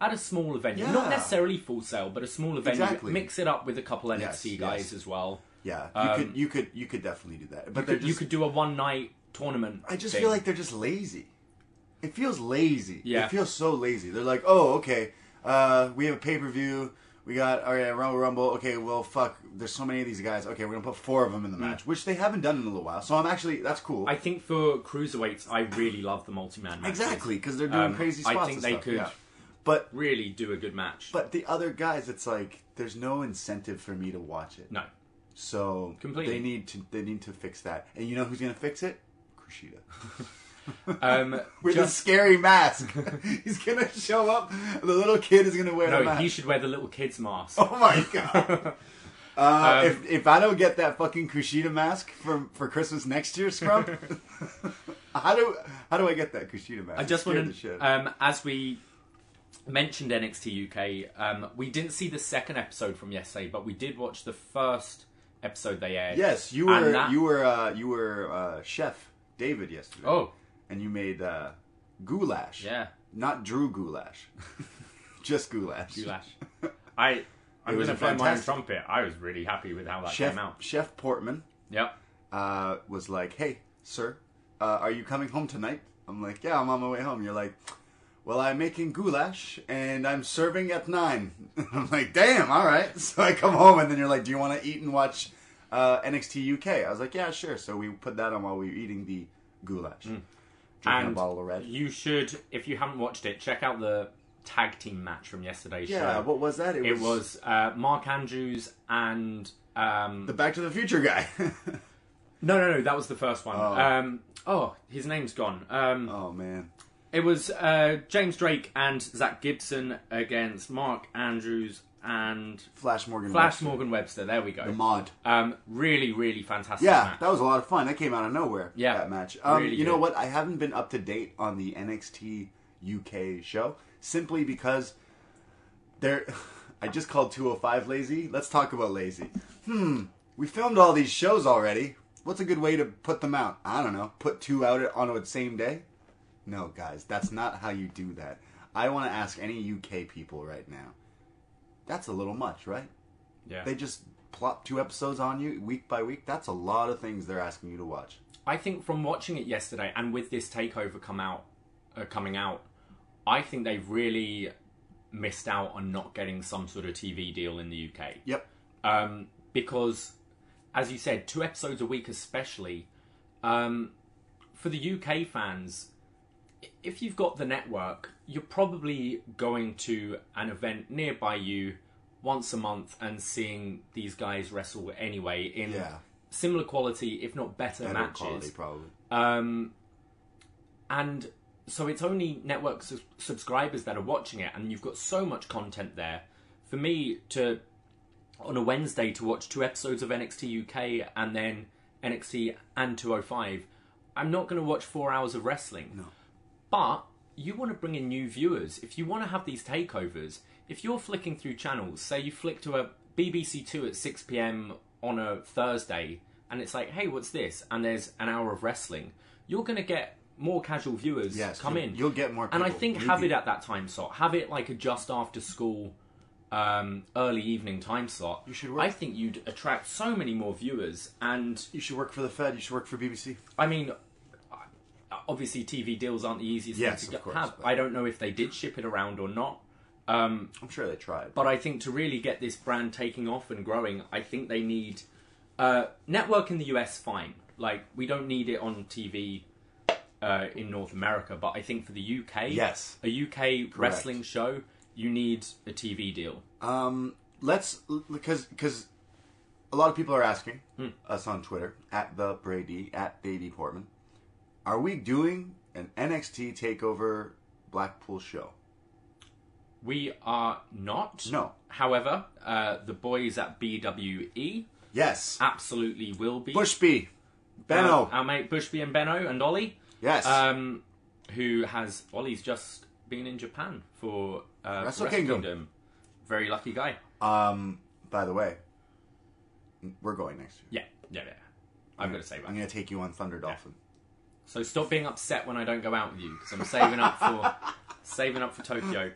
at a small venue Yeah. not necessarily Full Sail but a smaller venue Exactly. mix it up with a couple NXT Yes, guys yes. as well Yeah, you Um, could you could you could definitely do that, but they're could, you could do a one night tournament. I just thing. feel like they're just lazy. It feels lazy. Yeah. It feels so lazy. They're like, oh, okay, uh, we have a pay per view. We got all right, Rumble Rumble. Okay, well, fuck. There's so many of these guys. Okay, we're gonna put four of them in the match, which they haven't done in a little while. So I'm actually that's cool. I think for cruiserweights, I really love the multi-man matches. exactly because they're doing Um, crazy I spots. think and they stuff, could yeah. But really do a good match. but the other guys, it's like there's no incentive for me to watch it. no, So Completely. they need to they need to fix that. And you know who's gonna fix it? Kushida. um, With a scary mask. He's gonna show up. The little kid is gonna wear no, he should wear the little kid's mask. Oh my god. Uh, Um, if if I don't get that fucking Kushida mask for for Christmas next year, Scrub, how do how do I get that Kushida mask? I just want to, um, as we mentioned NXT UK, um, we didn't see the second episode from yesterday, but we did watch the first episode they aired. yes, you and were that- you were uh, you were uh, Chef David yesterday. Oh, and you made uh, goulash. yeah, not Drew Gulak, just goulash. Goulash. I. I'm It was going to a play my own fantastic- trumpet. I was really happy with how that Chef came out. Chef Portman Yep. uh, was like, "Hey, sir, uh, are you coming home tonight?" I'm like, "Yeah, I'm on my way home." You're like, "Well, I'm making goulash and I'm serving at 9. I'm like, "Damn, all right." So I come home and then you're like, "Do you want to eat and watch uh, NXT UK?" I was like, "Yeah, sure." So we put that on while we were eating the goulash, drinking a Mm. Bottle of red. you should, if you haven't watched it, check out the tag team match from yesterday's yeah, show. what was that? it was uh, Mark Andrews and um, the Back to the Future guy. no, no, no, that was the first one. Oh. Um, oh, his name's gone. Um, oh man, It was uh, James Drake and Zach Gibson against Mark Andrews and Flash Morgan. Flash Webster. Morgan Webster. There we go. the mod. Um, really, really fantastic. Yeah, match. that was a lot of fun. That came out of nowhere. Yeah, that match. Um, really you know what? I haven't been up to date on the NXT UK show simply because there. I just called 205 lazy. Let's talk about lazy. Hmm. We filmed all these shows already. What's a good way to put them out? I don't know. Put two out on the same day? No, guys, that's not how you do that. I want to ask any UK people right now. That's a little much, right? yeah. They just plop two episodes on you week by week. That's a lot of things they're asking you to watch. I think from watching it yesterday and with this takeover come out, uh, coming out, I think they've really missed out on not getting some sort of TV deal in the UK. Yep. um, because, as you said, two episodes a week, especially um, for the UK fans. If you've got the network, you're probably going to an event nearby you once a month and seeing these guys wrestle anyway in Yeah. similar quality, if not better, Better matches. quality, probably. Um, and so it's only network su- subscribers that are watching it, and you've got so much content there. For me to on a Wednesday to watch two episodes of NXT UK and then NXT and 205, I'm not going to watch four hours of wrestling. No. But you want to bring in new viewers. If you want to have these takeovers, if you're flicking through channels, say you flick to a BBC Two at 6 p.m. on a Thursday, and it's like, hey, what's this? And there's an hour of wrestling. You're going to get more casual viewers Yes, come in. you'll get more And I think have it at that time slot. Have it like a just after school, um, early evening time slot. You should work- I think you'd attract so many more viewers. And You should work for the Fed. You should work for BBC. I mean, obviously TV deals aren't the easiest Yes, thing to course, have. but- I don't know if they did ship it around or not. Um, I'm sure they tried. but I think to really get this brand taking off and growing, I think they need uh, network in the US. Fine, like we don't need it on TV uh, in North America, but I think for the UK, Yes. a UK wrestling show, you need a TV deal. Um, let's because because a lot of people are asking Hmm. us on Twitter at the Brady at Baby Portman, are we doing an NXT Takeover Blackpool show? We are not. No. However, uh, the boys at BWE Yes. absolutely will be. Bushby, Benno. Uh, our mate Bushby and Benno and Ollie. yes. Um, who has Ollie's just been in Japan for uh, Wrestle Wrestle Kingdom. Kingdom. Very lucky guy. um. By the way, we're going next year. Yeah, yeah, yeah. I'm going to say I'm gonna take you on Thunder Dolphin. So stop being upset when I don't go out with you because I'm saving up for saving up for Tokyo.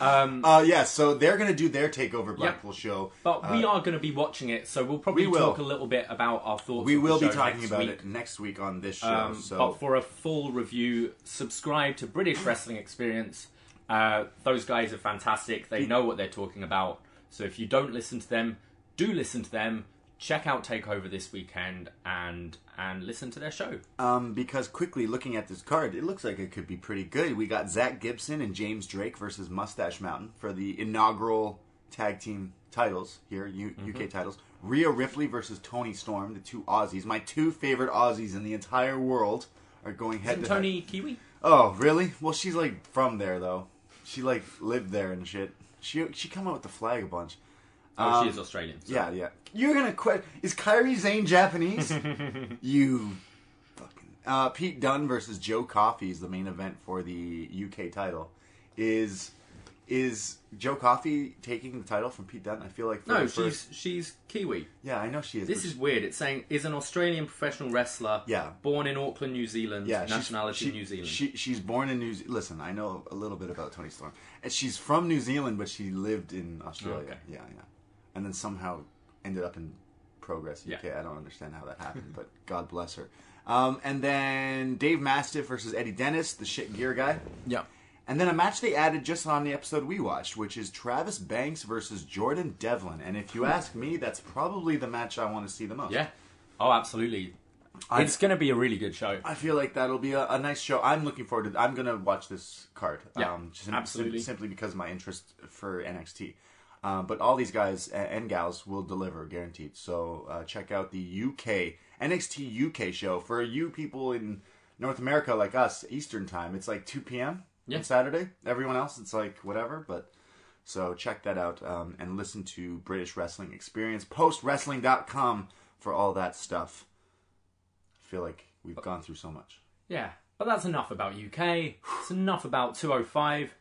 Um, Uh, yeah. So they're gonna do their Takeover Blackpool show. but we Uh, are going to be watching it, so we'll probably we talk a little bit about our thoughts. We will be talking about week. it next week on this show. Um, so But for a full review, subscribe to British Wrestling Experience. Uh, those guys are fantastic. They know what they're talking about. So if you don't listen to them, do listen to them. Check out Takeover this weekend and and listen to their show. Um, because quickly looking at this card, it looks like it could be pretty good. We got Zach Gibson and James Drake versus Mustache Mountain for the inaugural tag team titles here, U- Mm-hmm. UK titles. Rhea Ripley versus Toni Storm, the two Aussies. My two favorite Aussies in the entire world are going head Isn't to Toni head. Kiwi? Oh, really? Well, she's like from there though. She like lived there and shit. She she come out with the flag a bunch. Oh, Um, she is Australian. so- Yeah, yeah. You're gonna quit. Is Kairi Sane Japanese? you fucking. Uh, Pete Dunne versus Joe Coffey is the main event for the UK title. Is is Joe Coffey taking the title from Pete Dunne? I feel like for No, the first- she's she's Kiwi. yeah, I know she is. This is weird. It's saying is an Australian professional wrestler. Yeah. Born in Auckland, New Zealand. yeah, nationality she, New Zealand. She she's born in New. Ze- Listen, I know a little bit about Toni Storm, and she's from New Zealand, but she lived in Australia. Okay. Yeah, yeah, and then somehow ended up in Progress UK. Yeah. I don't understand how that happened, but God bless her. Um, and then Dave Mastiff versus Eddie Dennis, the shit gear guy. yeah. And then a match they added just on the episode we watched, which is Travis Banks versus Jordan Devlin. And if you ask me, that's probably the match I want to see the most. Yeah. Oh, absolutely. I- it's going to be a really good show. I feel like that'll be a, a nice show. I'm looking forward to. I'm gonna watch this card. Yeah, um, just absolutely. simply because of my interest for NXT. Um, but all these guys and gals will deliver, guaranteed. So uh, check out the UK NXT UK show for you people in North America like us, Eastern time. It's like 2 p.m. Yeah. on Saturday. Everyone else, it's like whatever. But so check that out um, and listen to British Wrestling Experience. PostWrestling.com for all that stuff. I feel like we've gone through so much. Yeah, but that's enough about UK. It's enough about 205.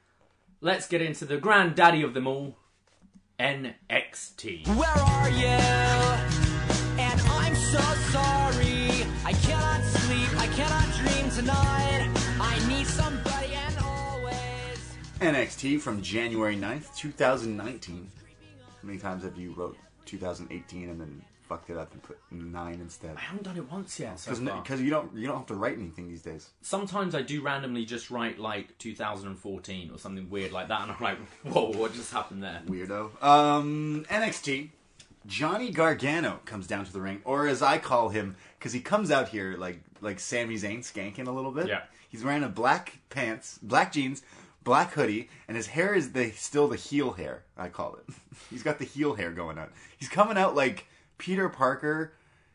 Let's get into the granddaddy of them all, NXT. Where are you? And I'm so sorry. I cannot sleep. I cannot dream tonight. I need somebody and always. NXT from January 9th, 2019. How many times have you wrote 2018 and then fucked it up and put nine instead. I haven't done it once yet. So far. Because you don't you don't have to write anything these days. Sometimes I do randomly just write like 2014 or something weird like that, and I'm like, whoa, what just happened there? Weirdo. Um, NXT. Johnny Gargano comes down to the ring, or as I call him, because he comes out here like like Sami Zayn skanking a little bit. Yeah. He's wearing a black pants, black jeans, black hoodie, and his hair is the still the heel hair. I call it. He's got the heel hair going on. He's coming out like Peter Parker,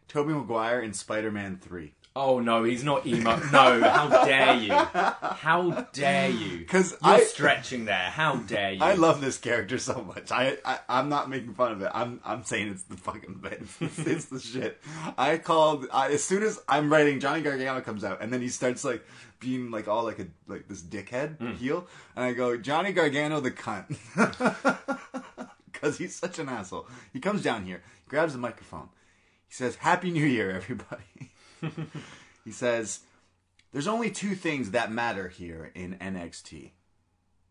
Tobey Maguire in Spider Man Three. Oh no, he's not emo. No, how dare you? How dare you? 'Cause you're I- stretching there. How dare you? I love this character so much. I, I I'm not making fun of it. I'm I'm saying it's the fucking best. It's, it's the shit. I called I, as soon as I'm writing Johnny Gargano comes out, and then he starts like being like all like a like this dickhead hmm. heel, and I go Johnny Gargano the cunt because he's such an asshole. He comes down here, grabs the microphone, he says Happy New Year, everybody. he says. There's only two things that matter here in NXT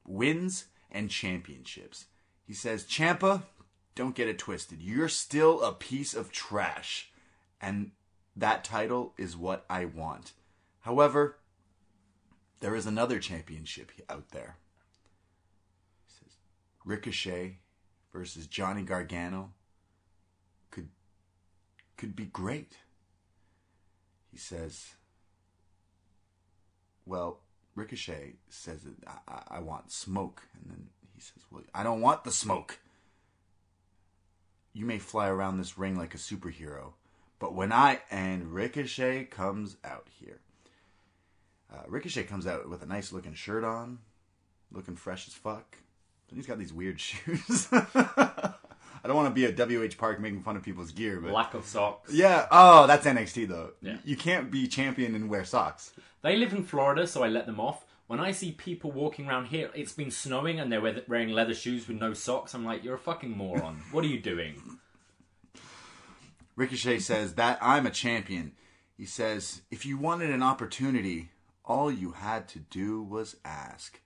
wins and championships. He says, Ciampa, don't get it twisted. You're still a piece of trash. And that title is what I want. However, there is another championship out there. He says, Ricochet versus Johnny Gargano could be great. He says, well, Ricochet says that I, I, want smoke, and then he says, "Well, I don't want the smoke. You may fly around this ring like a superhero, but when I and Ricochet comes out here, uh, Ricochet comes out with a nice looking shirt on, looking fresh as fuck. And he's got these weird shoes. I don't want to be at WH Park making fun of people's gear, but Lack of socks. yeah. Oh, that's NXT though. Yeah. You can't be champion and wear socks. They live in Florida, so I let them off. When I see people walking around here, it's been snowing and they're wearing leather shoes with no socks. I'm like, you're a fucking moron. What are you doing? Ricochet says that I'm a champion. He says, if you wanted an opportunity, all you had to do was ask.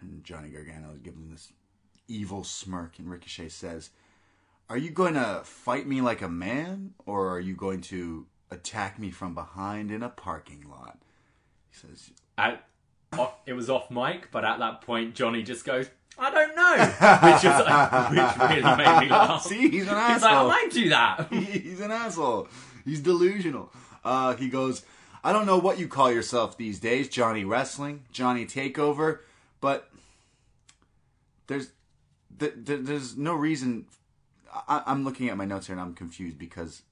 And Johnny Gargano is giving this evil smirk, and Ricochet says, Are you going to fight me like a man, or are you going to attack me from behind in a parking lot? He says, it was off mic, but at that point, Johnny just goes, I don't know, which, is like, which really made me laugh. See, he's an asshole. He's like, I might do that. he's an asshole. He's delusional. Uh, he goes, I don't know what you call yourself these days, Johnny Wrestling, Johnny Takeover, but there's th- th- there's no reason. I- I'm looking at my notes here and I'm confused because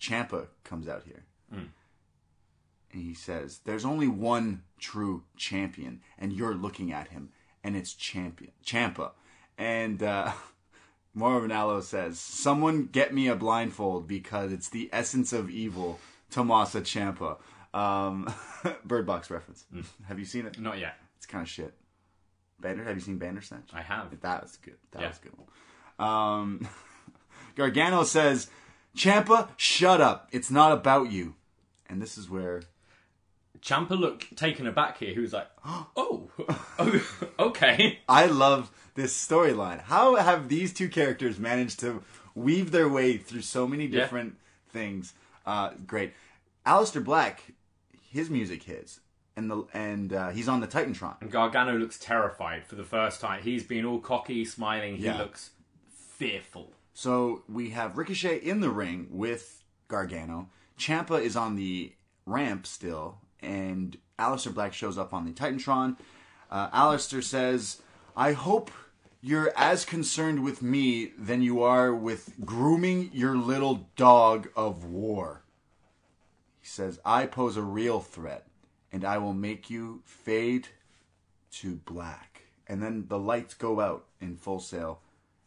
Ciampa comes out here. And he says, There's only one true champion, and you're looking at him, and it's champion Ciampa. And uh, Mauro says, Someone get me a blindfold because it's the essence of evil, Tommaso Ciampa. Um, Bird Box reference. Have you seen it? Not yet. It's kind of shit. Banner, have you seen Bandersnatch? I have. That was good. That Yeah. was good one. Um, Gargano says, Ciampa, shut up. It's not about you. And this is where Ciampa looked taken aback here. He was like, oh, oh okay. I love this storyline. How have these two characters managed to weave their way through so many Yeah. different things? Uh, great. Aleister Black, his music hits, and the and uh, he's on the Titantron. And Gargano looks terrified for the first time. He's been all cocky, smiling. He Yeah. looks fearful. So we have Ricochet in the ring with Gargano. Ciampa is on the ramp still, and Aleister Black shows up on the Titantron. Uh, Aleister says, I hope you're as concerned with me than you are with grooming your little dog of war. He says, I pose a real threat, and I will make you fade to black. And then the lights go out in full sail.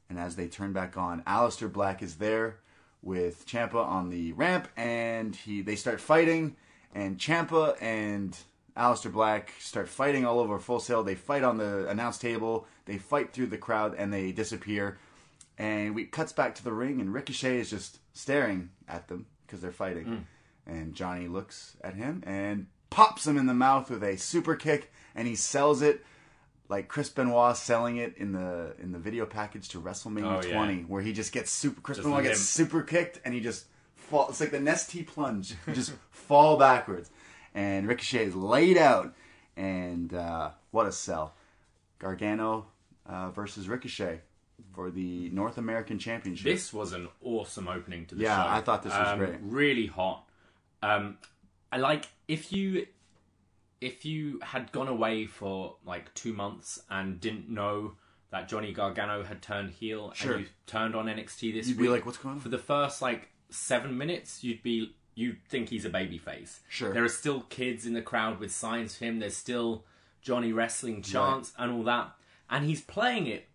And as they turn back on, Aleister Black is there with Ciampa on the ramp, and he they start fighting. And Ciampa and Aleister Black start fighting all over Full Sail. They fight on the announce table. They fight through the crowd, and they disappear. And we cuts back to the ring, and Ricochet is just staring at them because they're fighting. Mm. And Johnny looks at him and pops him in the mouth with a super kick, and he sells it like Chris Benoit selling it in the in the video package to WrestleMania Oh, yeah. 20, where he just gets super. Chris Just Benoit gets super kicked, and he just falls. It's like the Nestea plunge, You just fall backwards, and Ricochet is laid out, and uh, what a sell! Gargano uh, versus Ricochet for the North American Championship. This was an awesome opening to the Yeah, show. I thought this was Um, great. Really hot. Um, I like if you if you had gone away for like two months and didn't know that Johnny Gargano had turned heel Sure. and you turned on NXT this You'd be week, like, "What's going on?" For the first like seven minutes, you'd be you'd think he's a babyface. Sure. There are still kids in the crowd with signs for him. There's still Johnny wrestling chants and all that, and he's playing it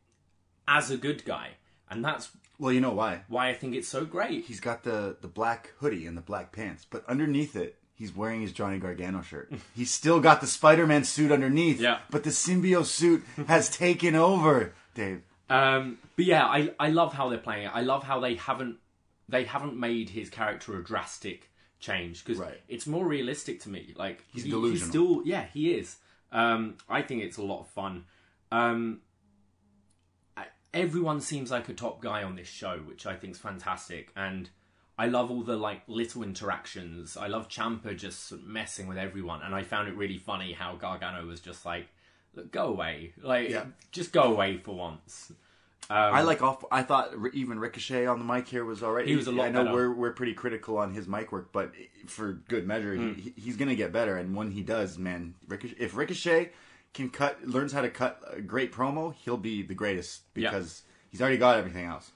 as a good guy, and that's well, you know why? why I think it's so great. He's got the the black hoodie and the black pants, but underneath it, he's wearing his Johnny Gargano shirt. he's still got the Spider-Man suit underneath. Yeah. But the symbiote suit has taken over, Dave. Um, but yeah, I, I love how they're playing it. I love how they haven't they haven't made his character a drastic change because Right. it's more realistic to me. Like He's he- delusional. still yeah, he is. Um, I think it's a lot of fun. Um, everyone seems like a top guy on this show, which I think is fantastic, and I love all the like little interactions. I love Ciampa just messing with everyone, and I found it really funny how Gargano was just like, "Look, "Go away, like Yeah. just go away for once." I like off. I thought even Ricochet on the mic here was already. He was a lot I know better. we're we're pretty critical on his mic work, but for good measure, Hmm. he, he's gonna get better. And when he does, man, Ricochet, if Ricochet can cut, learns how to cut a great promo, he'll be the greatest because he's already got everything else.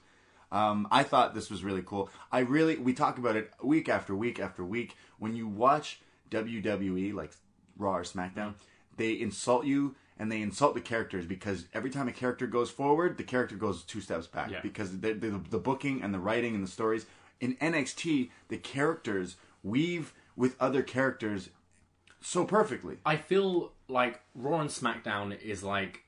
Um, I thought this was really cool. I really we talk about it week after week after week. When you watch WWE like Raw or SmackDown, they insult you and they insult the characters because every time a character goes forward, the character goes two steps back Yeah. because the, the the booking and the writing and the stories in NXT, the characters weave with other characters so perfectly. I feel like Raw and SmackDown is like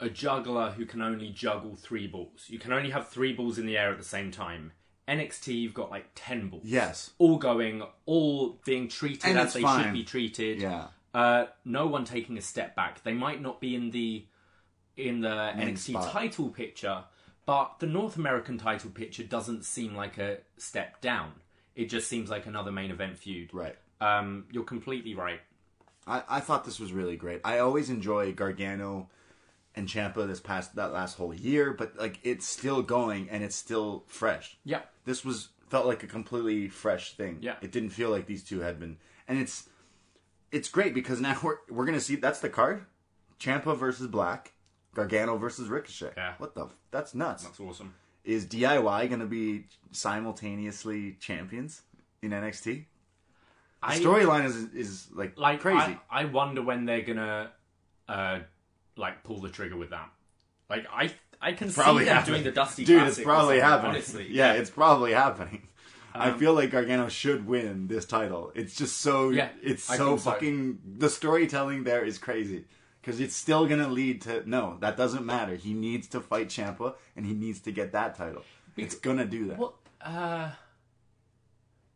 a juggler who can only juggle three balls. You can only have three balls in the air at the same time. NXT, you've got like ten balls. Yes. all going, all being treated And as it's they fine. should be treated. Yeah. Uh, no one taking a step back. They might not be in the in the NXT spot. title picture, but the North American title picture doesn't seem like a step down. It just seems like another main event feud. Right. Um, you're completely right. I, I thought this was really great. I always enjoy Gargano and Ciampa this past that last whole year, but like it's still going and it's still fresh. Yeah. This was felt like a completely fresh thing. Yeah. It didn't feel like these two had been and it's it's great because now we're we're gonna see that's the card. Ciampa versus Black, Gargano versus Ricochet. Yeah. What the that's nuts. That's awesome. Is DIY gonna be simultaneously champions in NXT? The storyline is is like, like crazy. I, I wonder when they're gonna uh like pull the trigger with that. Like I I can see them happening. doing the Dusty Dude, Classic it's or probably something, happening. Honestly, yeah, it's probably happening. I Um, feel like Gargano should win this title. It's just so Yeah, it's I so think so. fucking the storytelling there is crazy because it's still gonna lead to no, that doesn't matter. He needs to fight Ciampa and he needs to get that title. It's gonna do that. What uh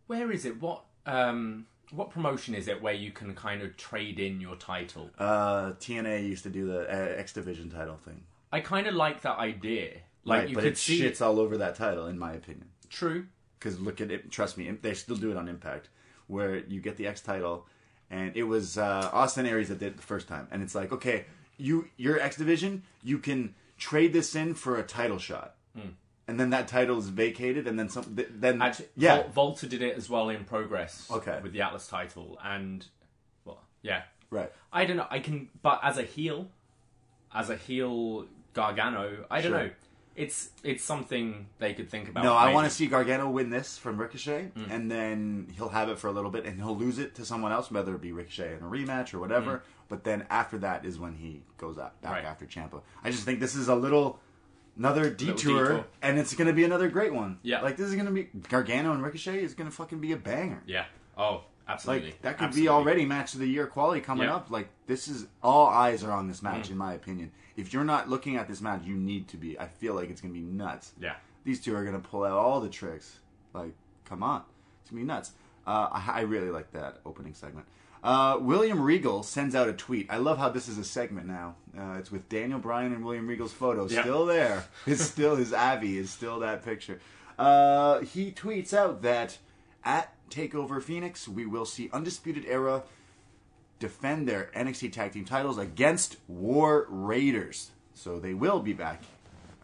where is it? What um what promotion is it where you can kind of trade in your title? Uh, TNA used to do the uh, X Division title thing, I kind of like that idea. Like right? you But could it see shits all over that title, in my opinion. true. because look at it. Trust me, they still do it on Impact, where you get the X title, and it was uh, Austin Aries that did it the first time, and it's like, okay, you your X division, you can trade this in for a title shot, and then that title is vacated, and then some, th- then Actually, yeah, Vol- Volta did it as well in progress. Okay. with the Atlas title, and well, yeah, right. I don't know. I can, but as a heel, as a heel Gargano, I don't Sure. know. It's it's something they could think about. No, I want to see Gargano win this from Ricochet, Mm. and then he'll have it for a little bit, and he'll lose it to someone else, whether it be Ricochet in a rematch or whatever. But then after that is when he goes out back Mm. Right. after Ciampa. I just think this is a little another detour, detour. and it's going to be another great one. Yeah. like this is going to be Gargano and Ricochet is going to fucking be a banger. Yeah. Oh, absolutely. Like that could Absolutely. be already match of the year quality coming Yeah. up. Like this is all eyes are on this Mm. match, in my opinion. If you're not looking at this match, you need to be. I feel like it's gonna be nuts. Yeah. these two are gonna pull out all the tricks. Like, come on, it's gonna be nuts. Uh, I, I really like that opening segment. Uh, William Regal sends out a tweet. I love how this is a segment now. Uh, it's with Daniel Bryan and William Regal's photo Yeah. still there. It's still his Abby is still that picture. Uh, he tweets out that at Takeover Phoenix, we will see Undisputed Era defend their NXT Tag Team titles against War Raiders. So they will be back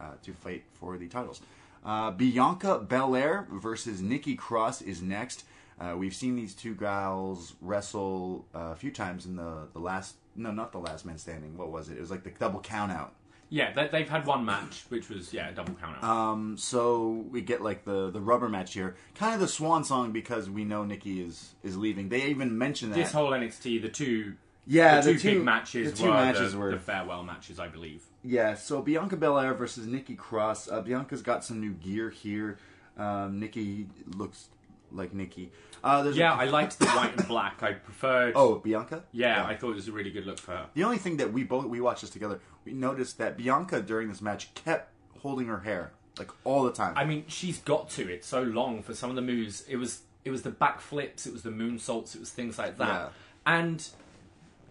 uh, to fight for the titles. Uh, Bianca Belair versus Nikki Cross is next. Uh, we've seen these two gals wrestle uh, a few times in the, the last, no, not the last man standing. What was it? It was like the double count out. Yeah, they, they've had one match, which was yeah, a double count out. Um, so we get like the, the rubber match here, kind of the swan song because we know Nikki is is leaving. They even mention that. this whole NXT, the two Yeah, the the two, two- big matches the two were matches the, were- the farewell matches, I believe. Yeah, so Bianca Belair versus Nikki Cross. Uh, Bianca's got some new gear here. Um, Nikki looks like Nikki. Uh, there's Yeah, a- I liked the white and black. I preferred. Oh, Bianca. yeah, I thought it was a really good look for her. The only thing that we both we watched this together, we noticed that Bianca during this match kept holding her hair like all the time. I mean, she's got to. It's so long for some of the moves. It was it was the back flips, it was the moonsaults, it was things like that. Yeah. And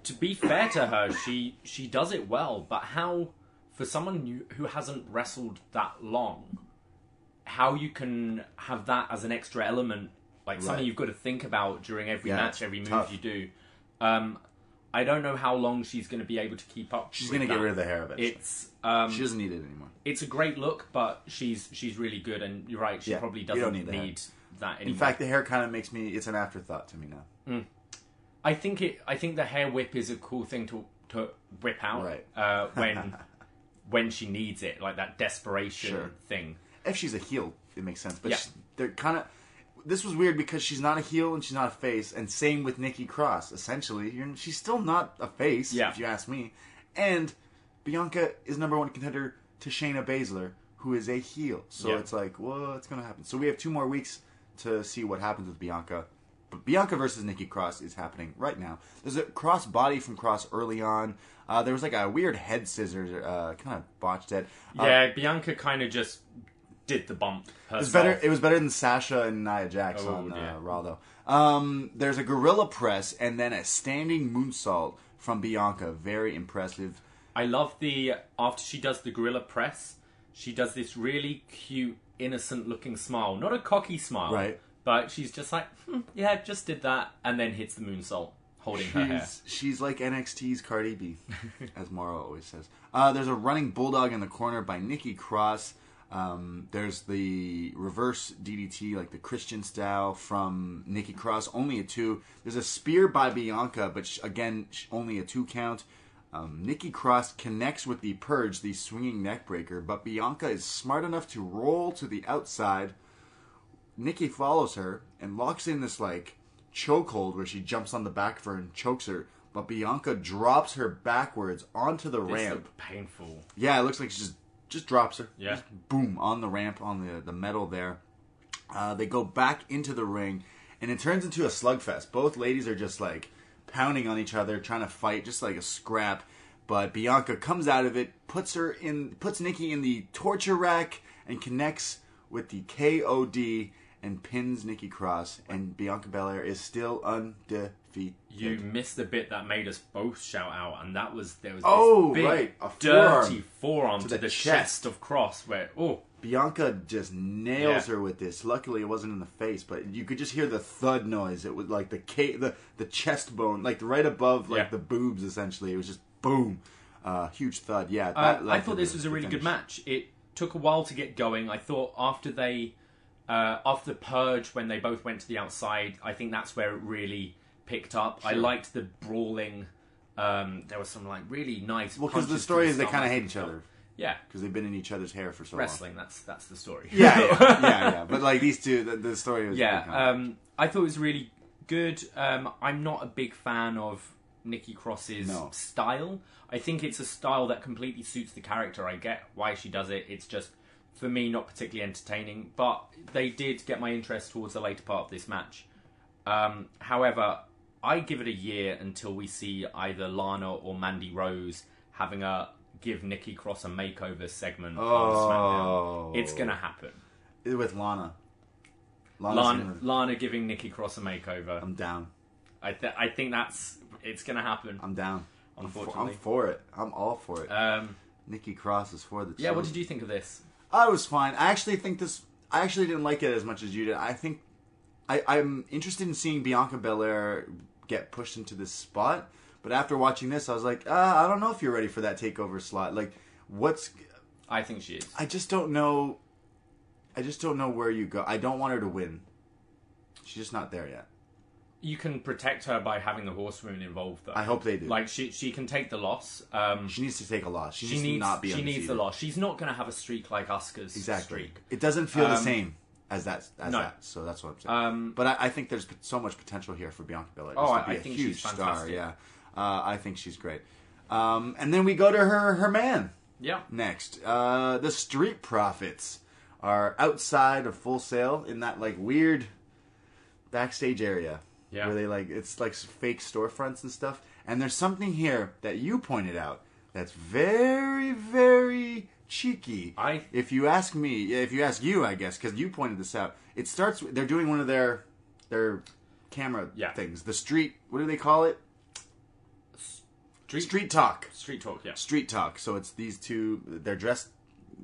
to be fair to her, she she does it well. But how for someone who hasn't wrestled that long, how you can have that as an extra element, like something you've got to think about during every Yeah, match, every move tough. you do. Um, I don't know how long she's going to be able to keep up. She's gonna get rid of the hair eventually. It's um, she doesn't need it anymore. it's a great look, but she's she's really good, and you're right. She Yeah, probably doesn't don't need need, that anymore. In fact, the hair kind of makes me. It's an afterthought to me now. I think it. I think the hair whip is a cool thing to to whip out Right. uh, when when she needs it, like that desperation Sure. thing. If she's a heel, it makes sense. But Yeah. she- they're kind of. This was weird because she's not a heel and she's not a face, and same with Nikki Cross. Essentially, You're, she's still not a face, Yeah. if you ask me. And Bianca is number one contender to Shayna Baszler, who is a heel. So Yeah. it's like, what's going to happen? So we have two more weeks to see what happens with Bianca. But Bianca versus Nikki Cross is happening right now. There's a cross body from Cross early on. Uh, there was like a weird head scissors, uh, kind of botched it. Uh, Yeah, Bianca kind of just did the bump. Herself. it was better. It was better than Sasha and Nia Jax Oh, on dear. uh, Raw, though. Um, there's a gorilla press and then a standing moonsault from Bianca. Very impressive. I love the after she does the gorilla press, she does this really cute, innocent-looking smile. Not a cocky smile, Right. But she's just like, hmm, yeah, just did that, and then hits the moonsault, holding her hair. She's, she's like NXT's Cardi B, as Mauro always says. Uh, there's a running bulldog in the corner by Nikki Cross. Um, there's the reverse DDT, like the Christian style from Nikki Cross, only a two. There's a spear by Bianca, but sh- again, sh- only a two count. Um, Nikki Cross connects with the Purge, the swinging neckbreaker, but Bianca is smart enough to roll to the outside. Nikki follows her and locks in this like chokehold where she jumps on the back of her and chokes her. But Bianca drops her backwards onto the This ramp. painful. Yeah, it looks like she's just just drops her. Yeah. Just boom on the ramp on the the metal there. Uh, they go back into the ring, and it turns into a slugfest. Both ladies are just like pounding on each other, trying to fight, just like a scrap. But Bianca comes out of it, puts her in, puts Nikki in the torture rack, and connects with the KOD and pins Nikki Cross. And Bianca Belair is still undefeated. You missed the bit that made us both shout out, and that was there was Oh, this big, right, a dirty forearm forearm to to, the the, chest. chest of Cross. Where oh, Bianca just nails Yeah. her with this. Luckily, it wasn't in the face, but you could just hear the thud noise. It was like the ca- the the chest bone, like right above like Yeah. the boobs. Essentially, it was just boom, uh, huge thud. Yeah, Uh, that I thought the- this was a really good match. It took a while to get going. I thought after they, uh, after the purge, when they both went to the outside, I think that's where it really picked up. I liked the brawling. Um, there was some like really nice. Well, because the story is they kind of hate each other Yeah, because they've been in each other's hair for so wrestling. That's that's the story. Yeah, yeah, yeah, yeah. But like these two, the, the story was yeah. Um, I thought it was really good. Um, I'm not a big fan of Nikki Cross's No. style. I think it's a style that completely suits the character. I get why she does it. It's just for me not particularly entertaining. But they did get my interest towards the later part of this match. Um, however, I give it a year until we see either Lana or Mandy Rose having a give Nikki Cross a makeover segment Oh. on SmackDown. It's gonna happen. with Lana. Lana, Lana giving Nikki Cross a makeover. I'm down. I th- I think that's it's gonna happen. I'm down. I'm for, Unfortunately. I'm for it. I'm all for it. Um, Nikki Cross is for the. yeah, what did you think of this? I was fine. I actually think this. I actually didn't like it as much as you did. I think I, I'm interested in seeing Bianca Belair get pushed into this spot. But after watching this, I was like, uh, I don't know if you're ready for that takeover slot. Like, what's? I think she is. I just don't know. I just don't know where you go. I don't want her to win. She's just not there yet. You can protect her by having the horsewomen involved, though. I hope they do. Like she she can take the loss. Um, she needs to take a loss. She, she needs, to not be she needs the loss. She's not going to have a streak like Asuka's Exactly. streak. It doesn't feel the Um, same as that. As no. that. So that's what I'm saying. Um, but I, I think there's so much potential here for Bianca Belair. Oh, I- to be I a think huge she's star. Yeah, uh, I think she's great. Um, and then we go to her her man Yeah. next. Uh, the Street Profits are outside of Full Sail in that like weird backstage area Yeah. where they like it's like fake storefronts and stuff. And there's something here that you pointed out that's very very cheeky. I- if you ask me, if you ask you, I guess because you pointed this out. It starts. They're doing one of their their camera Yeah. things. The street. What do they call it? Street, Street talk. street talk. Yeah. Street talk. So it's these two. They're dressed.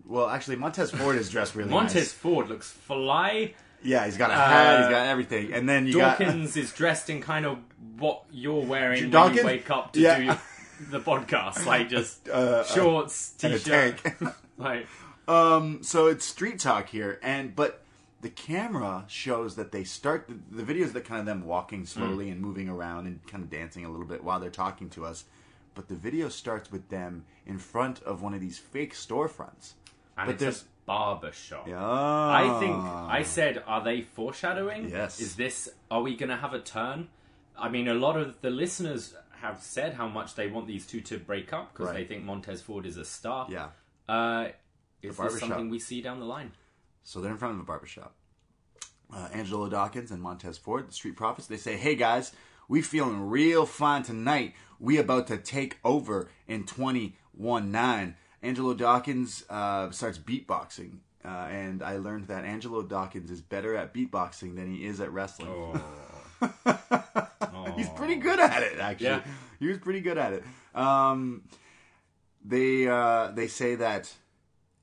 Well, actually, Montez Ford is dressed really Montez nice. Ford looks fly. Yeah, he's got a hat. he's Uh, got everything. And then you got Dawkins is dressed in kind of what you're wearing when Dawkins? you wake up to Yeah. do your, the podcast, like just Uh, shorts, and a t-shirt, like Um, so it's street talk here, and but the camera shows that they start the, the videos that kind of them walking slowly and moving around and kind of dancing a little bit while they're talking to us. But the video starts with them in front of one of these fake storefronts. and but it's there's a barber shop. yeah, I think I said, are they foreshadowing? Yes. Is this? Are we going to have a turn? I mean, a lot of the listeners have said how much they want these two to break up because Right. they think Montez Ford is a star. yeah. Uh, is this barbershop. something we see down the line? So they're in front of a barbershop. Uh, Angelo Dawkins and Montez Ford, the Street Profits, they say, "Hey guys, we feeling real fine tonight. We about to take over in 21-9." Angelo Dawkins uh, starts beatboxing, uh, and I learned that Angelo Dawkins is better at beatboxing than he is at wrestling. He's pretty good at it, actually. Yeah. He was pretty good at it. Um, they uh, they say that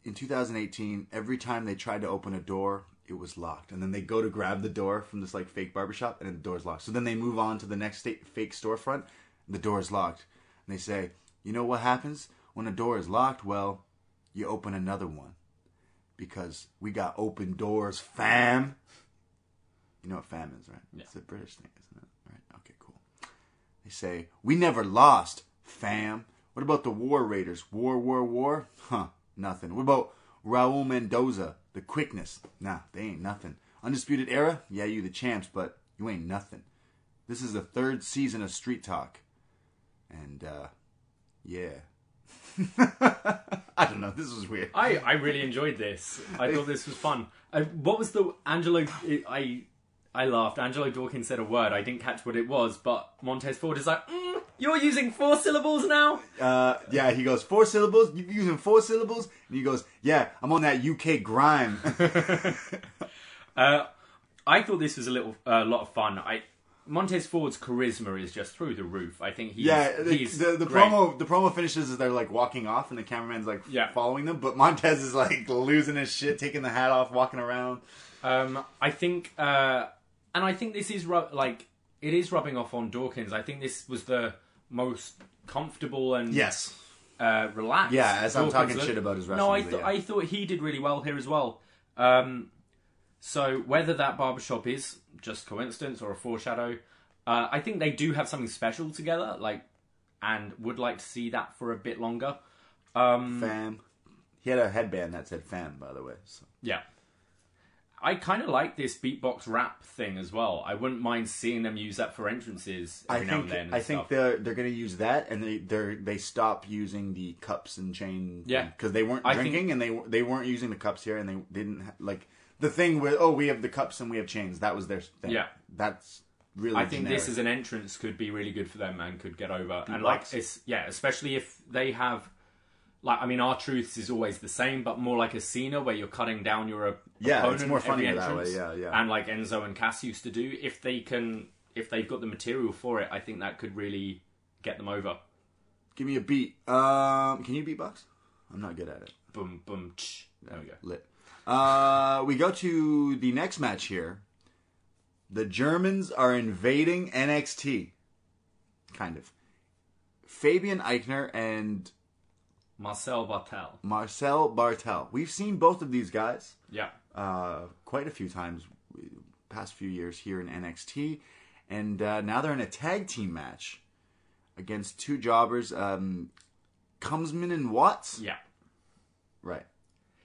in 2018, every time they tried to open a door, it was locked, and then they go to grab the door from this like fake barbershop, and the door's locked. So then they move on to the next sta- fake storefront, and the door is locked, and they say, "You know what happens when a door is locked? Well, you open another one." Because we got open doors, fam. You know what fam is, right? Yeah. It's a British thing, isn't it? Right? Okay, cool. They say, We never lost, fam. What about the War Raiders? War, war, war? Huh, nothing. What about Raul Mendoza? The quickness? Nah, they ain't nothing. Undisputed Era? Yeah, you the champs, but you ain't nothing. This is the third season of Street Talk. And, uh, yeah. I don't know, this was weird. I, I really enjoyed this. I thought this was fun. Uh, what was the Angelo? I I laughed. Angelo Dawkins said a word. I didn't catch what it was, but Montez Ford is like, mm, "You're using four syllables now." Uh, yeah, he goes, four syllables? You using four syllables? And he goes, yeah, I'm on that UK grime. Uh, I thought this was a little a lot of fun. I Montez Ford's charisma is just through the roof. I think he's Yeah, the, he's the, the promo the promo finishes as they're like walking off and the cameraman's like Yeah. following them, but Montez is like losing his shit, taking the hat off, walking around. Um, I think, uh, and I think this is ru- like it is rubbing off on Dawkins. I think this was the most comfortable and Yes. uh, relaxed. Yeah, as I'm Dawkins talking looked. shit about his wrestling. No, I thought yeah. I thought he did really well here as well. Um, so whether that barbershop is just coincidence or a foreshadow, uh, I think they do have something special together. Like, and would like to see that for a bit longer. Um, Fam. He had a headband that said fam, by the way. So. yeah. I kind of like this beatbox rap thing as well. I wouldn't mind seeing them use that for entrances I now think and then. and I think stuff. they're they're gonna use that, and they they they stop using the cups and chain. Yeah. because they weren't I drinking, think- and they they weren't using the cups here, and they didn't ha- like the thing with oh we have the cups and we have chains. That was their thing. Yeah. that's really. I think this generic. as an entrance could be really good for them and could get over. and like it's yeah, especially if they have like I mean, R-Truth's is always the same, but more like a Cena where you're cutting down your op- Yeah, opponent. it's more funny that way, yeah, yeah. And like Enzo and Cass used to do, if they can if they've got the material for it, I think that could really get them over. Give me a beat. Um, can you beatbox? I'm not good at it. Boom, boom, ch. There we go. Lit. Uh, we go to the next match here. The Germans are invading NXT. Kind of. Fabian Eichner and Marcel Barthel. Marcel Barthel. We've seen both of these guys Yeah. uh, quite a few times past few years here in NXT, and uh, now they're in a tag team match against two jobbers, um, Kumsman and Watts. Yeah. Right.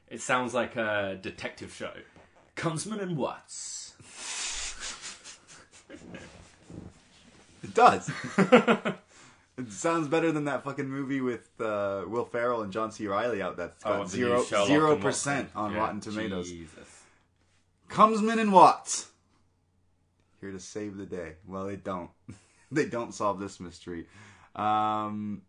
It sounds like a detective show. Kunzman and Watts. It does. it sounds better than that fucking movie with uh, Will Ferrell and John C. Reilly out. That's got Oh, zero zero percent on Yeah, Rotten Tomatoes. Jesus. Kumsman and Watts here to save the day. Well, they don't. they don't solve this mystery. Um,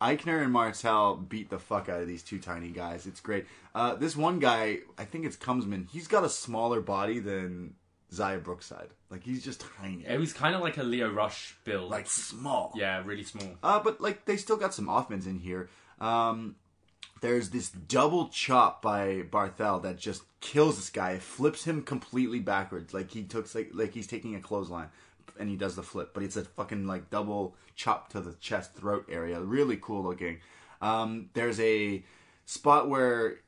Eichner and Martel beat the fuck out of these two tiny guys. It's great. Uh, this one guy, I think it's Kumsman. He's got a smaller body than Xia Brookside. Like he's just tiny, It was kind of like a Lio Rush build. like small. yeah, really small. Uh, but like they still got some offense in here. Um, there's this double chop by Barthel that just kills this guy, flips him completely backwards, like he took like like he's taking a clothesline, and he does the flip. But it's a fucking like double chop to the chest throat area, really cool looking. Um, there's a spot where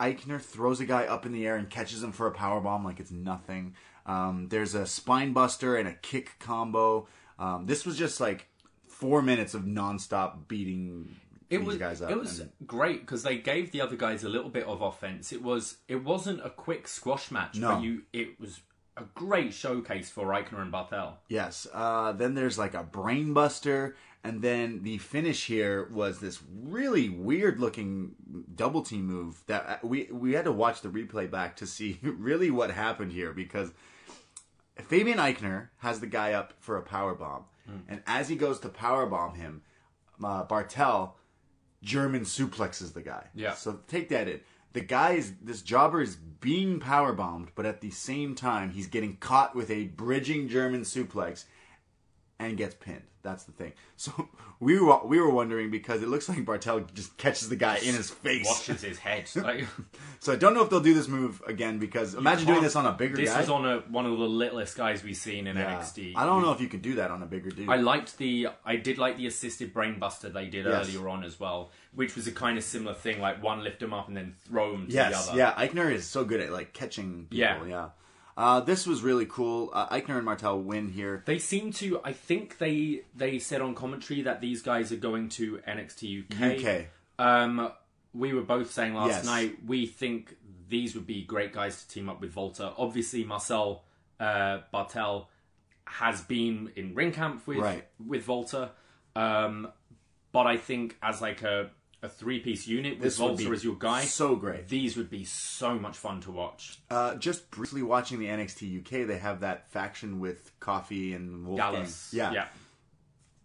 Eichner throws a guy up in the air and catches him for a power bomb like it's nothing. Um, there's a spine buster and a kick combo. Um, this was just like four minutes of nonstop beating It these was guys up. it was and- great because they gave the other guys a little bit of offense. It was it wasn't a quick squash match, No. but you it was a great showcase for Eichner and Barthel. Yes. Uh, then there's like a brainbuster, and then the finish here was this really weird looking double team move that uh, we we had to watch the replay back to see really what happened here because Fabian Eichner has the guy up for a power bomb, and as he goes to power bomb him, uh, Barthel German suplexes the guy. Yeah. So take that in. The guy is this jobber is being power bombed, but at the same time he's getting caught with a bridging German suplex and gets pinned. That's the thing. So we were we were wondering because it looks like Barthel just catches the guy in his face. Washes his head. Like, So I don't know if they'll do this move again because imagine doing this on a bigger this guy. was on a one of the littlest guys we've seen in Yeah. NXT. I don't know if you could do that on a bigger dude. I liked the I did like the assisted brainbuster they did Yes. earlier on as well, which was a kind of similar thing, like one lift them up and then throw to Yes, the other. yeah. Eichner is so good at like catching people. Yeah. Yeah. Uh, this was really cool. Uh, Eichner and Martel win here. They seem to. I think they they said on commentary that these guys are going to NXT UK. UK. Um, we were both saying last Yes. night we think these would be great guys to team up with Walter. Obviously, Marcel uh, Barthel has been in ring camp with Right. with Walter, um, but I think as like a a three piece unit with This Walter as your guy, so great. These would be so much fun to watch. Uh, just briefly watching the NXT UK, they have that faction with Coffey and Wolfgang. Gallus, Yeah. yeah.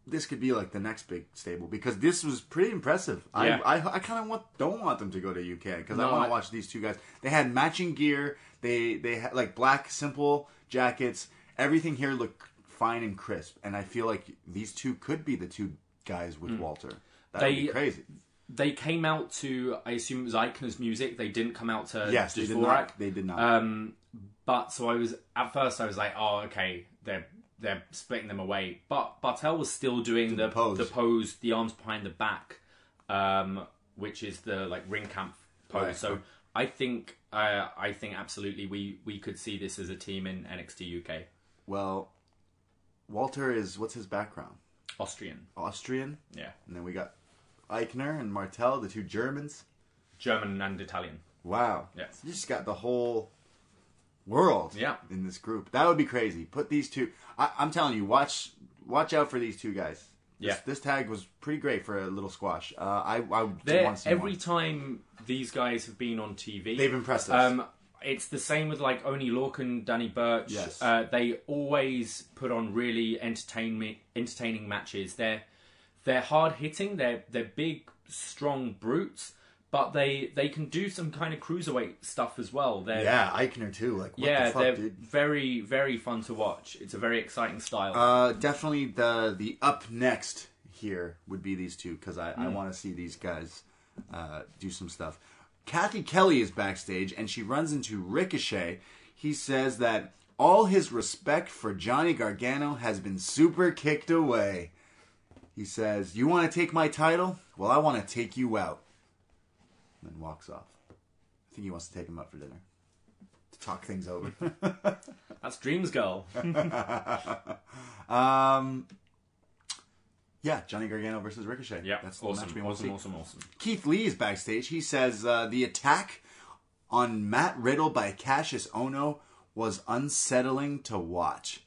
this could be like the next big stable because this was pretty impressive. Yeah. I I, I kind of want don't want them to go to UK because I want to watch these two guys. They had matching gear. They they had like black simple jackets. Everything here looked fine and crisp, and I feel like these two could be the two guys with Walter. That would be crazy. They came out to, I assume it was Eichner's music. They didn't come out to Yes, they did not. They did not. Um, but so I was at first I was like, oh, okay, they're they're splitting them away. But Barthel was still doing the, the pose. the pose, the arms behind the back, um, which is the like ring camp pose. Right. So I think uh, I think absolutely we we could see this as a team in NXT UK, well, Walter is what's his background? Austrian, Austrian, yeah, and then we got Eichner and Martel, the two Germans. German and Italian. Wow. Yes. You just got the whole world Yeah. in this group. That would be crazy. Put these two. I, I'm telling you, watch watch out for these two guys. This, Yeah. This tag was pretty great for a little squash. Uh, I I want to every more. time these guys have been on TV, They've impressed us. Um, it's the same with like Oney Lorcan, Danny Burch. Yes. Uh, they always put on really entertainment, entertaining matches. They're they're hard hitting. They're they're big, strong brutes, but they they can do some kind of cruiserweight stuff as well. They're, Yeah, Eichner too. Like, what yeah, the fuck, they're dude? very very fun to watch. It's a very exciting style. Uh, definitely the the up next here would be these two because I, I Hmm. want to see these guys uh, do some stuff. Cathy Kelly is backstage and she runs into Ricochet. He says that all his respect for Johnny Gargano has been super kicked away. He says, "You want to take my title? Well, I want to take you out." And then walks off. I think he wants to take him out for dinner to talk things over. That's Dreams Girl. Um, yeah, Johnny Gargano versus Ricochet. yeah, that's the awesome, match we want to awesome, see. awesome, awesome. Keith Lee is backstage. He says uh, the attack on Matt Riddle by Kassius Ohno was unsettling to watch.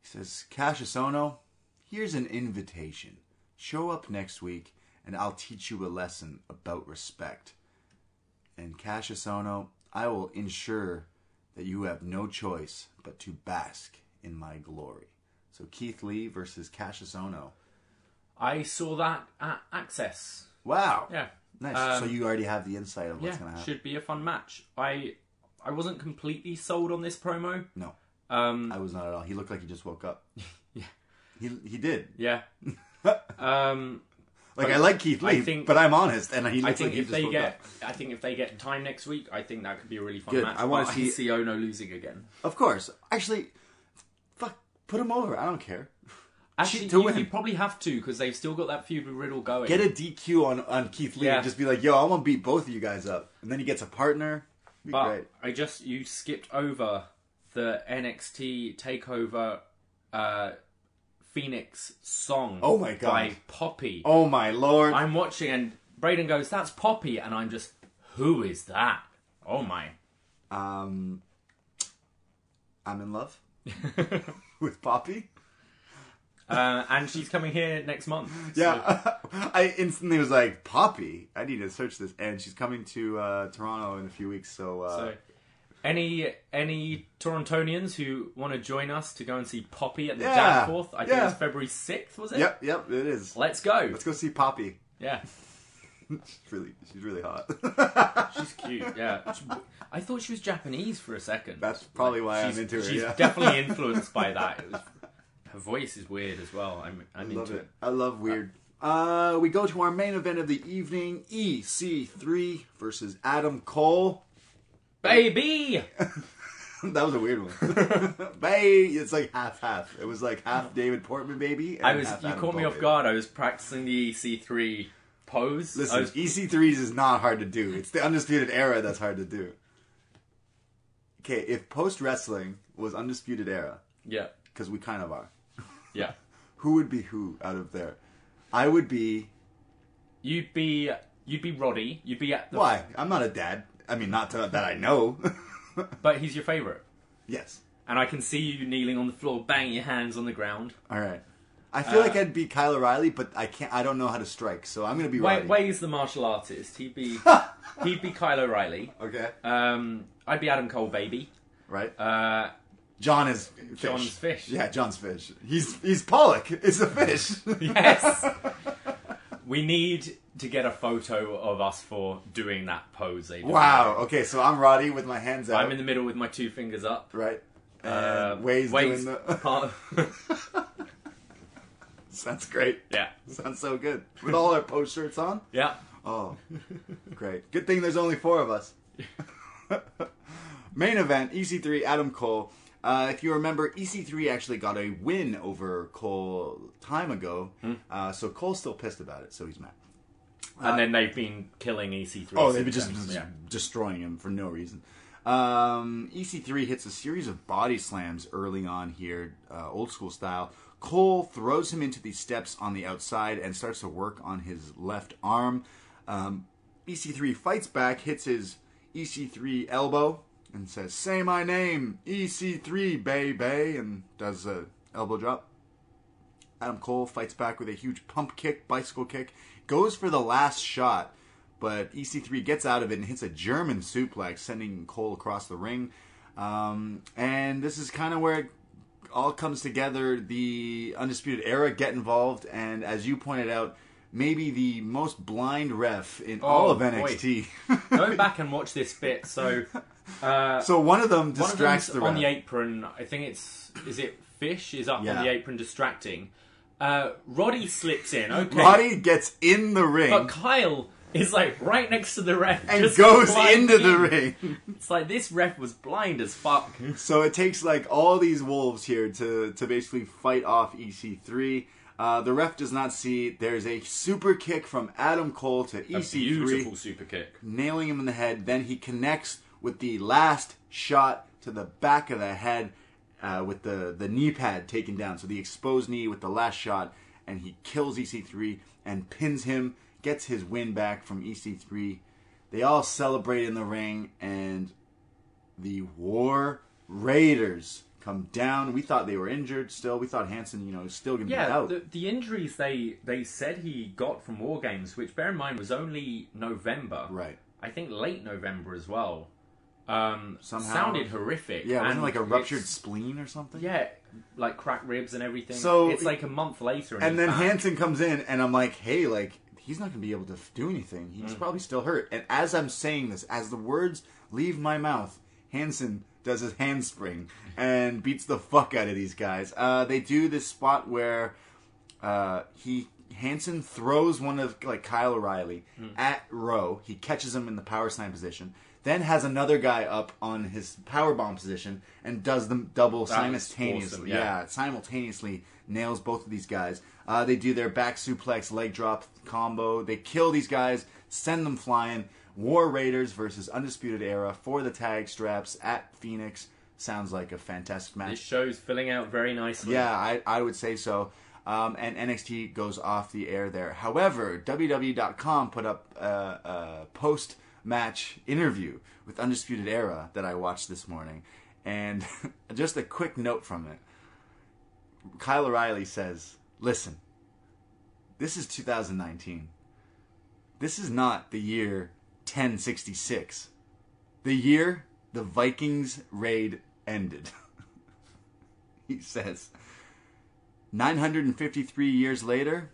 He says, Kassius Ohno, here's an invitation. Show up next week, and I'll teach you a lesson about respect. And Kassius Ohno, I will ensure that you have no choice but to bask in my glory. So Keith Lee versus Kassius Ohno. I saw that at Access. Wow. Yeah, Nice. Um, so you already have the insight of what's yeah, going to happen. should be a fun match. I I wasn't completely sold on this promo. No, Um, I was not at all. He looked like he just woke up. Yeah. He he did. yeah. um, Like I like Keith Lee, think- but I'm honest, and he I think like if they get, up. I think if they get time next week, I think that could be a really fun Good. match. I wanna see- see Ohno losing again. Of course. Actually, fuck, put him over. I don't care. Actually, to you, you probably have to because they've still got that feud with Riddle going. Get a DQ on on Keith Lee Yeah. and just be like, "Yo, I'm gonna beat both of you guys up," and then he gets a partner. Be But great. I just you skipped over the NXT Takeover uh, Phoenix song. Oh my God. By Poppy. Oh my lord! I'm watching and Braden goes, "That's Poppy," and I'm just, "Who is that?" Oh my. Um, I'm in love with Poppy. Uh, and she's coming here next month. so- Yeah, I instantly was like, Poppy. I need to search this, and she's coming to uh, Toronto in a few weeks. So, uh, So, any any Torontonians who want to join us to go and see Poppy at the Yeah, Danforth? I think yeah. it's February sixth. Was it? yep, yep, it is. Let's go. Let's go see Poppy. Yeah, She's really, she's really hot. she's cute. Yeah, She- I thought she was Japanese for a second. That's probably why I'm she's, into her. She's yeah. definitely influenced by that. It was, her voice is weird as well. I'm I'm love into it. it. I love weird. Uh, we go to our main event of the evening: EC3 versus Adam Cole. Baby, that was a weird one. baby, it's like half half. It was like half David Portman, baby. and I was you Adam caught me off baby. guard. I was practicing the EC3 pose. I Listen, was, EC3s is not hard to do. It's the undisputed era that's hard to do. Okay, if post wrestling was undisputed era, yeah, because we kind of are, yeah. who would be who out of there? I would be. You'd be you'd be Roddy. You'd be at the Why? I'm not a dad. I mean, not to, that I know. but he's your favorite. yes. And I can see you kneeling on the floor, banging your hands on the ground. All right. I feel Uh, like I'd be Kyle O'Reilly, but I can't. I don't know how to strike, so I'm gonna be Wai. Wai's the martial artist. He'd be he'd be Kyle O'Reilly. Okay. Um, I'd be Adam Cole, baby. Right. Uh, John is fish. John's fish. Yeah, John's fish. He's he's Pollock. It's a fish. yes. we need to get a photo of us for doing that pose. They do. wow. Okay, so I'm Roddy with my hands out. I'm in the middle with my two fingers up. right. Uh, Wai's, Wai's doing the. part Sounds great. yeah, Sounds so good. With all our post shirts on. yeah. Oh, great. Good thing there's only four of us. Main event EC3 Adam Cole. Uh, if you remember, EC3 actually got a win over Cole time ago, uh, so Cole's still pissed about it, so he's mad. And then they've been killing EC3. Oh, they've been just, just destroying him for no reason. Um, EC3 hits a series of body slams early on here, uh, old school style. Cole throws him into the steps on the outside and starts to work on his left arm. Um, EC3 fights back, hits his EC3 elbow, and says, "Say my name, EC3, baby," and does a elbow drop. Adam Cole fights back with a huge pump kick, bicycle kick, goes for the last shot, but EC3 gets out of it and hits a German suplex, sending Cole across the ring. Um, and this is kind of where it all comes together. The Undisputed Era get involved, and as you pointed out, maybe the most blind ref in all Oh, of. NXT. Go back and watch this bit. So, uh, so one of them of distracts them's the on the apron. I think it's is it Fish is up Yeah. on the apron distracting. Uh, Roddy slips in. Okay, Roddy gets in the ring but Kyle is like right next to the ref and just goes into the ring. It's like this ref was blind as fuck. So it takes like all these wolves here to to basically fight off EC3. Uh, the ref does not see. There's a super kick from Adam Cole to EC3, beautiful super kick. nailing him in the head. Then he connects with the last shot to the back of the head uh, with the the knee pad taken down. So the exposed knee with the last shot, and he kills EC3 and pins him. Gets his win back from EC3. They all celebrate in the ring, and the War Raiders come down. We thought they were injured still. We thought Hanson, you know, is still going to be Yeah, out. the, the injuries they they said he got from War Games, which bear in mind was only November. Right. I think late November as well. Um, Somehow- sounded horrific. Yeah, wasn't it and like a ruptured it's- spleen or something? Yeah, like cracked ribs and everything. So- it's like a month later. And he's then back. Hanson comes in, and I'm like, hey, like, he's not going to be able to f- do anything. He's Mm. probably still hurt. And as I'm saying this, as the words leave my mouth, Hanson does his handspring and beats the fuck out of these guys. Uh, they do this spot where uh, he Hanson throws one of like Kyle O'Reilly Hmm. at Rowe. He catches him in the power slam position. Then has another guy up on his power bomb position and does them double That simultaneously. awesome, yeah. yeah, simultaneously nails both of these guys. Uh, they do their back suplex, leg drop combo. They kill these guys, send them flying. War Raiders versus Undisputed Era for the tag straps at Phoenix. Sounds like a fantastic match. this show's filling out very nicely. Yeah, I, I would say so. Um, and NXT goes off the air there. However, WWE.com put up a, a post match interview with Undisputed Era that I watched this morning. And just a quick note from it Kyle O'Reilly says, Listen, this is 2019. This is not the year 1066. The year the Vikings raid ended. he says, 953 years later,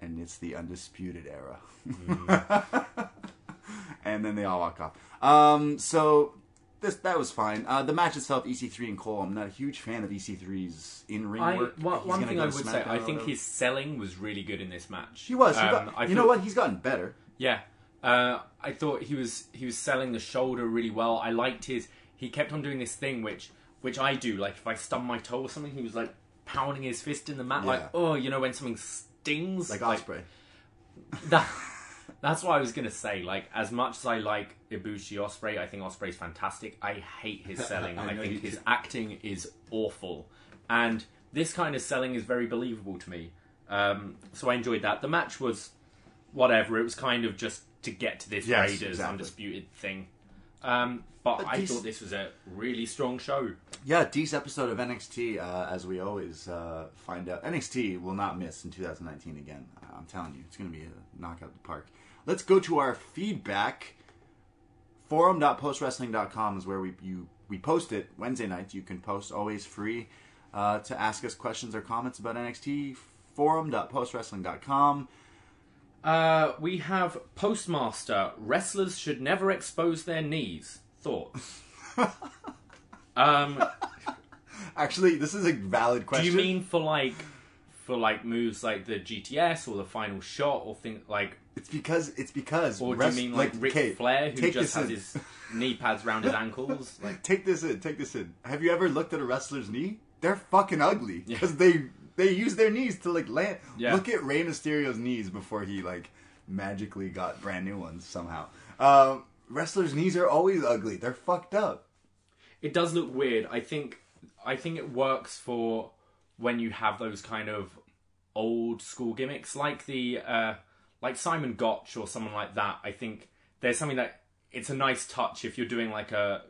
and it's the undisputed era. Mm. and then they all walk off. Um, so this that was fine. Uh, the match itself, EC3 and Cole. I'm not a huge fan of EC3's in ring work. one He's one thing I would say, I think his selling was really good in this match. he was. He Um, got, I you know what? He's gotten better. Yeah, uh, I thought he was he was selling the shoulder really well. I liked his. He kept on doing this thing which which I do. Like if I stub my toe or something, he was like pounding his fist in the mat, like oh, you know when something stings, Like Ospreay. that. That's what I was gonna say. Like as much as I like Ibushi Ospreay, I think Ospreay's fantastic. I hate his selling. I I, think his do. acting is awful, and this kind of selling is very believable to me. Um, so I enjoyed that. The match was whatever. It was kind of just to get to this Yes, Raiders exactly. undisputed thing. Um, but But I these- thought this was a really strong show. Yeah, decent episode of NXT, uh, as we always uh, find out. NXT will not miss in 2019 again. I'm telling you, it's going to be a knockout of the park. Let's go to our feedback. Forum.postwrestling.com is where we you we post it Wednesday nights. You can post always free uh, to ask us questions or comments about NXT. Forum.postwrestling.com. Uh, we have Postmaster. Wrestlers should never expose their knees. Thoughts? um, Actually, this is a valid question. do you mean for like for like moves like the GTS or the final shot or things like? it's because it's because Or do rest- you mean like, Ric okay, Flair who take just this has in. his knee pads around his ankles? Like, take this in. Take this in. Have you ever looked at a wrestler's knee? They're fucking ugly because they they use their knees to like land. Yeah. Look at Rey Mysterio's knees before he like magically got brand new ones somehow. Um, wrestlers' knees are always ugly. They're fucked up. it does look weird. I think I think it works for when you have those kind of old school gimmicks, like the uh, like Simon Gotch or someone like that. I think there's something that it's a nice touch if you're doing like a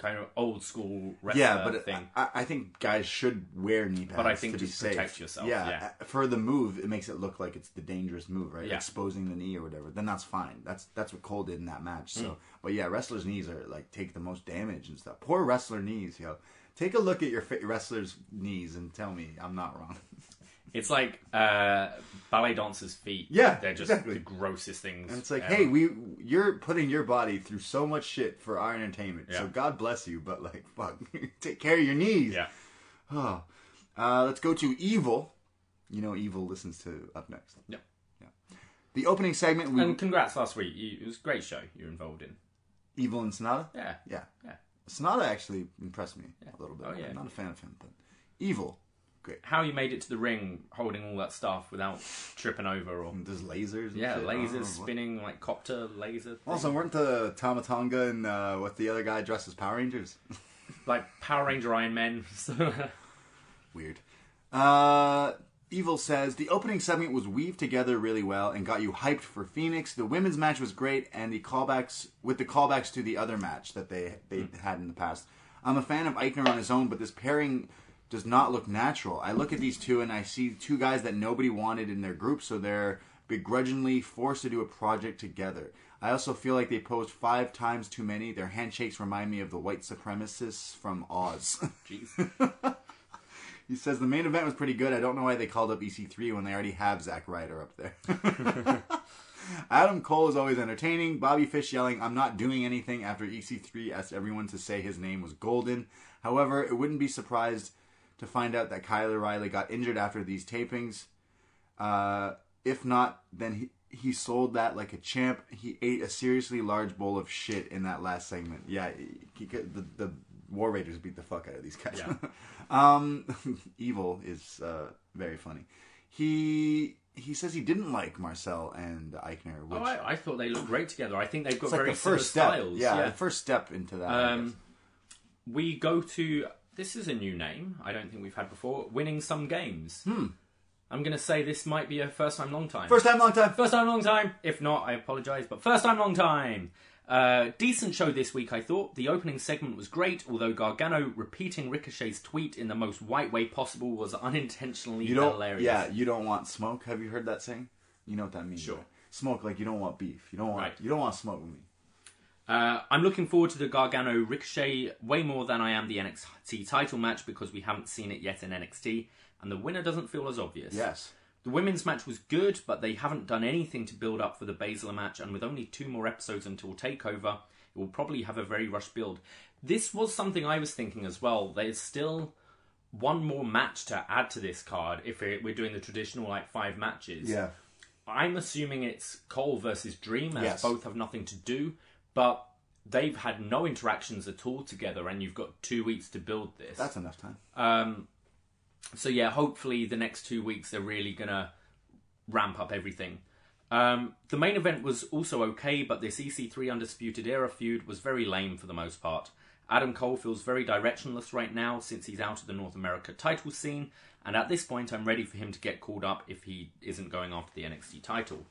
kind of old school wrestler Yeah, but thing. I, I think guys should wear knee pads. But I think to be safe. protect yourself, Yeah, yeah. uh, for the move, it makes it look like it's the dangerous move, right? Yeah. Exposing the knee or whatever. Then that's fine. That's that's what Cole did in that match. So, but yeah, wrestlers' knees are like take the most damage and stuff. Poor wrestler knees, yo. Take a look at your fa- wrestler's knees and tell me I'm not wrong. It's like uh, ballet dancers' feet. Yeah, they're just exactly. the grossest things. And it's like, ever. hey, we you're putting your body through so much shit for our entertainment. So God bless you, but like, fuck, take care of your knees. yeah. Oh. Uh, let's go to Evil. You know, Evil listens to Up Next. Yeah. The opening segment, we And congrats last week. You, it was a great show you're involved in. Evil and Sanada. Yeah. Yeah, Yeah. Sanada actually impressed me a little bit. Oh, yeah. I'm not a fan of him, but Evil, great. How you made it to the ring holding all that stuff without tripping over or. There's lasers. And Yeah, shit. Lasers what- spinning, like copter laser. thing. Also, weren't the Tama Tonga and uh, what the other guy dressed as Power Rangers? like Power Ranger Iron Men. So- Weird. Uh, Evil says the opening segment was weaved together really well and got you hyped for Phoenix. The women's match was great, and the callbacks with the callbacks to the other match that they they had in the past. I'm a fan of Eichner on his own, but this pairing does not look natural. I look at these two and I see two guys that nobody wanted in their group, so they're begrudgingly forced to do a project together. I also feel like they posed five times too many. Their handshakes remind me of the white supremacists from Oz. Jeez. He says the main event was pretty good. I don't know why they called up EC3 when they already have Zack Ryder up there. Adam Cole is always entertaining. Bobby Fish yelling, I'm not doing anything after EC3 asked everyone to say his name was Golden. However, it wouldn't be surprised to find out that Kyle O'Reilly got injured after these tapings. Uh, if not, then he, he sold that like a champ. He ate a seriously large bowl of shit in that last segment. Yeah, he, the, the War Raiders beat the fuck out of these guys. Yeah. um, Evil is uh, very funny. He he says he didn't like Marcel and Eichner, which oh, I, I thought they looked great together. I think they've got it's like very the first similar step. styles. Yeah, the first step into that. Um, we go to this is a new name I don't think we've had before. Winning some games. Hmm. I'm gonna say this might be a first time, long time. First time, long time. First time, long time. If not, I apologise, but first time, long time. Uh, decent show this week, I thought. The opening segment was great, although Gargano repeating Ricochet's tweet in the most white way possible was unintentionally You don't. hilarious. Yeah, you don't want smoke. Have you heard that saying? You know what that means? Sure. right? Smoke like you don't want beef. You don't want. Right. You don't want smoke with me. Uh, I'm looking forward to the Gargano Ricochet way more than I am the NXT title match because we haven't seen it yet in NXT, and the winner doesn't feel as obvious. Yes. The women's match was good, but they haven't done anything to build up for the Baszler match, and with only two more episodes until TakeOver, it will probably have a very rushed build. This was something I was thinking as well. There's still one more match to add to this card if it- we're doing the traditional like five matches. Yeah. I'm assuming it's Cole versus Dream, as Yes. both have nothing to do, but they've had no interactions at all together, and you've got two weeks to build this. That's enough time. Um, so yeah, hopefully the next two weeks they're really gonna ramp up everything. Um, the main event was also okay, but this EC3 Undisputed Era feud was very lame for the most part. Adam Cole feels very directionless right now since he's out of the North America title scene, and at this point I'm ready for him to get called up if he isn't going after the NXT title.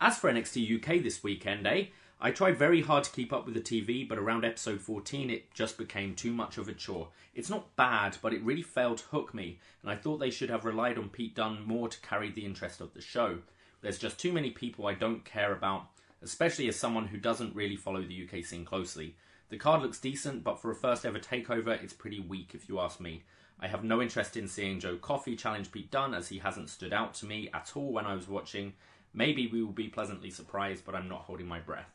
As for NXT UK this weekend, eh? I tried very hard to keep up with the TV, but around episode 14 it just became too much of a chore. It's not bad, but it really failed to hook me, and I thought they should have relied on Pete Dunne more to carry the interest of the show. There's just too many people I don't care about, especially as someone who doesn't really follow the UK scene closely. The card looks decent, but for a first ever takeover, it's pretty weak if you ask me. I have no interest in seeing Joe Coffey challenge Pete Dunne as he hasn't stood out to me at all when I was watching. Maybe we will be pleasantly surprised, but I'm not holding my breath.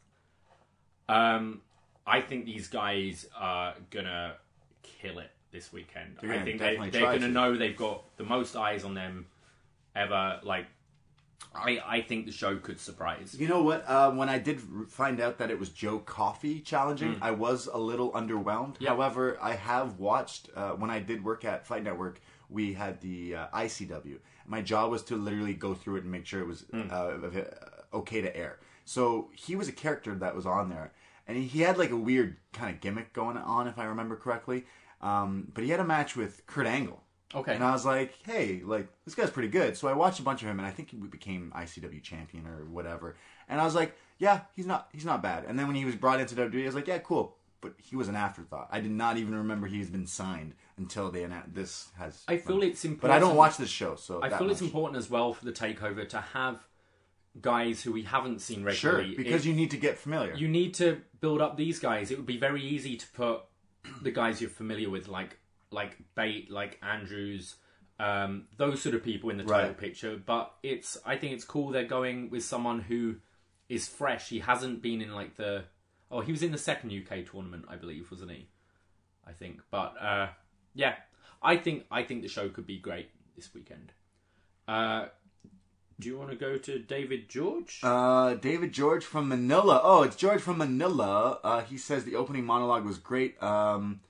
Um, I think these guys are gonna kill it this weekend. They're I gonna think they, definitely they're try gonna to. know they've got the most eyes on them ever. Like, I I think the show could surprise. You know what? Uh, when I did r- find out that it was Joe Coffey challenging, I was a little underwhelmed. Yeah. However, I have watched uh, when I did work at Fight Network. We had the uh, ICW. My job was to literally go through it and make sure it was uh, okay to air. So he was a character that was on there, and he had like a weird kind of gimmick going on, if I remember correctly. Um, but he had a match with Kurt Angle. Okay. And I was like, hey, like this guy's pretty good. So I watched a bunch of him, and I think he became ICW champion or whatever. And I was like, yeah, he's not he's not bad. And then when he was brought into WWE, I was like, yeah, cool. But he was an afterthought. I did not even remember he's been signed until they announced this has. I feel it's important. But I don't watch this show, so I feel it's much. important as well for the takeover to have guys who we haven't seen regularly. Sure, because It- you need to get familiar. you need to build up these guys. It would be very easy to put the guys you're familiar with, like like Bate, like Andrews, Um, those sort of people in the title Right. picture, but it's I think it's cool they're going with someone who is fresh. He hasn't been in like the oh he was in the second UK tournament I believe wasn't he? I think, but uh, yeah, I think I think the show could be great this weekend. Uh, do you want to go to David George? Uh, David George from Manila. Oh, it's George from Manila. Uh, he says the opening monologue was great. Um,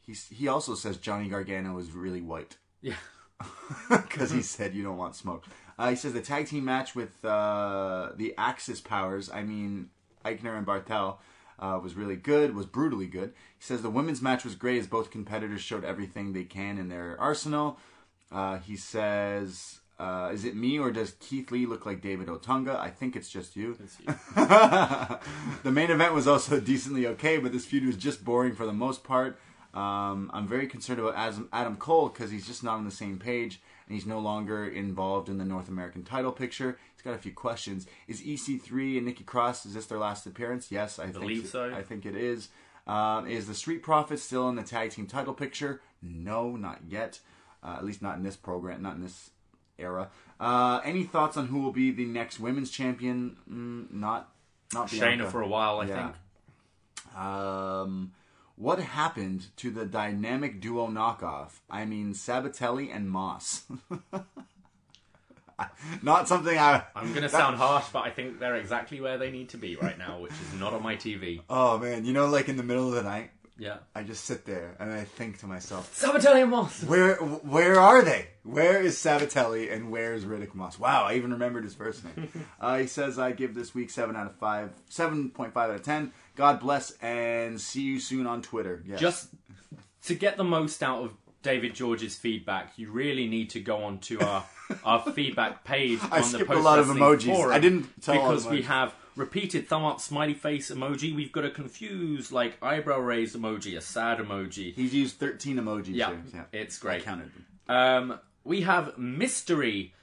he he also says Johnny Gargano is really white yeah, because he said you don't want smoke. Uh, he says the tag team match with uh, the Axis powers. I mean Eichner and Barthel. Uh, was really good, was brutally good. He says the women's match was great as both competitors showed everything they can in their arsenal. Uh, he says, uh, "Is it me or does Keith Lee look like David Otunga? I think it's just you." the main event was also decently okay, but this feud was just boring for the most part. Um, I'm very concerned about Adam, Adam Cole because he's just not on the same page and he's no longer involved in the North American title picture. He's got a few questions. Is EC3 and Nikki Cross is this their last appearance? Yes, I Believe think so. I think it is. Um, is the Street Profits still in the tag team title picture? No, not yet. Uh, at least not in this program, not in this era. Uh, any thoughts on who will be the next women's champion? Mm, not, not Shayna Bianca. for a while I Yeah. think. Um, what happened to the dynamic duo knockoff? I mean, Sabbatelli and Moss. Not something I. I'm gonna sound harsh, but I think they're exactly where they need to be right now, which is not on my TV. Oh man, you know, like in the middle of the night, Yeah. I just sit there and I think to myself, Sabbatelli and Moss. where where are they? Where is Sabbatelli and where is Riddick Moss? Wow, I even remembered his first name. uh, he says I give this week seven out of five, seven point five out of ten. God bless and see you soon on Twitter. Yes. Just to get the most out of David George's feedback, you really need to go on to our our feedback page I on the skipped a post lot of emojis. forum I didn't because we have repeated thumb up, smiley face emoji. We've got a confused like eyebrow raised emoji, a sad emoji. He's used thirteen emojis. Yeah, here. it's I great. counted them. Um, we have mystery.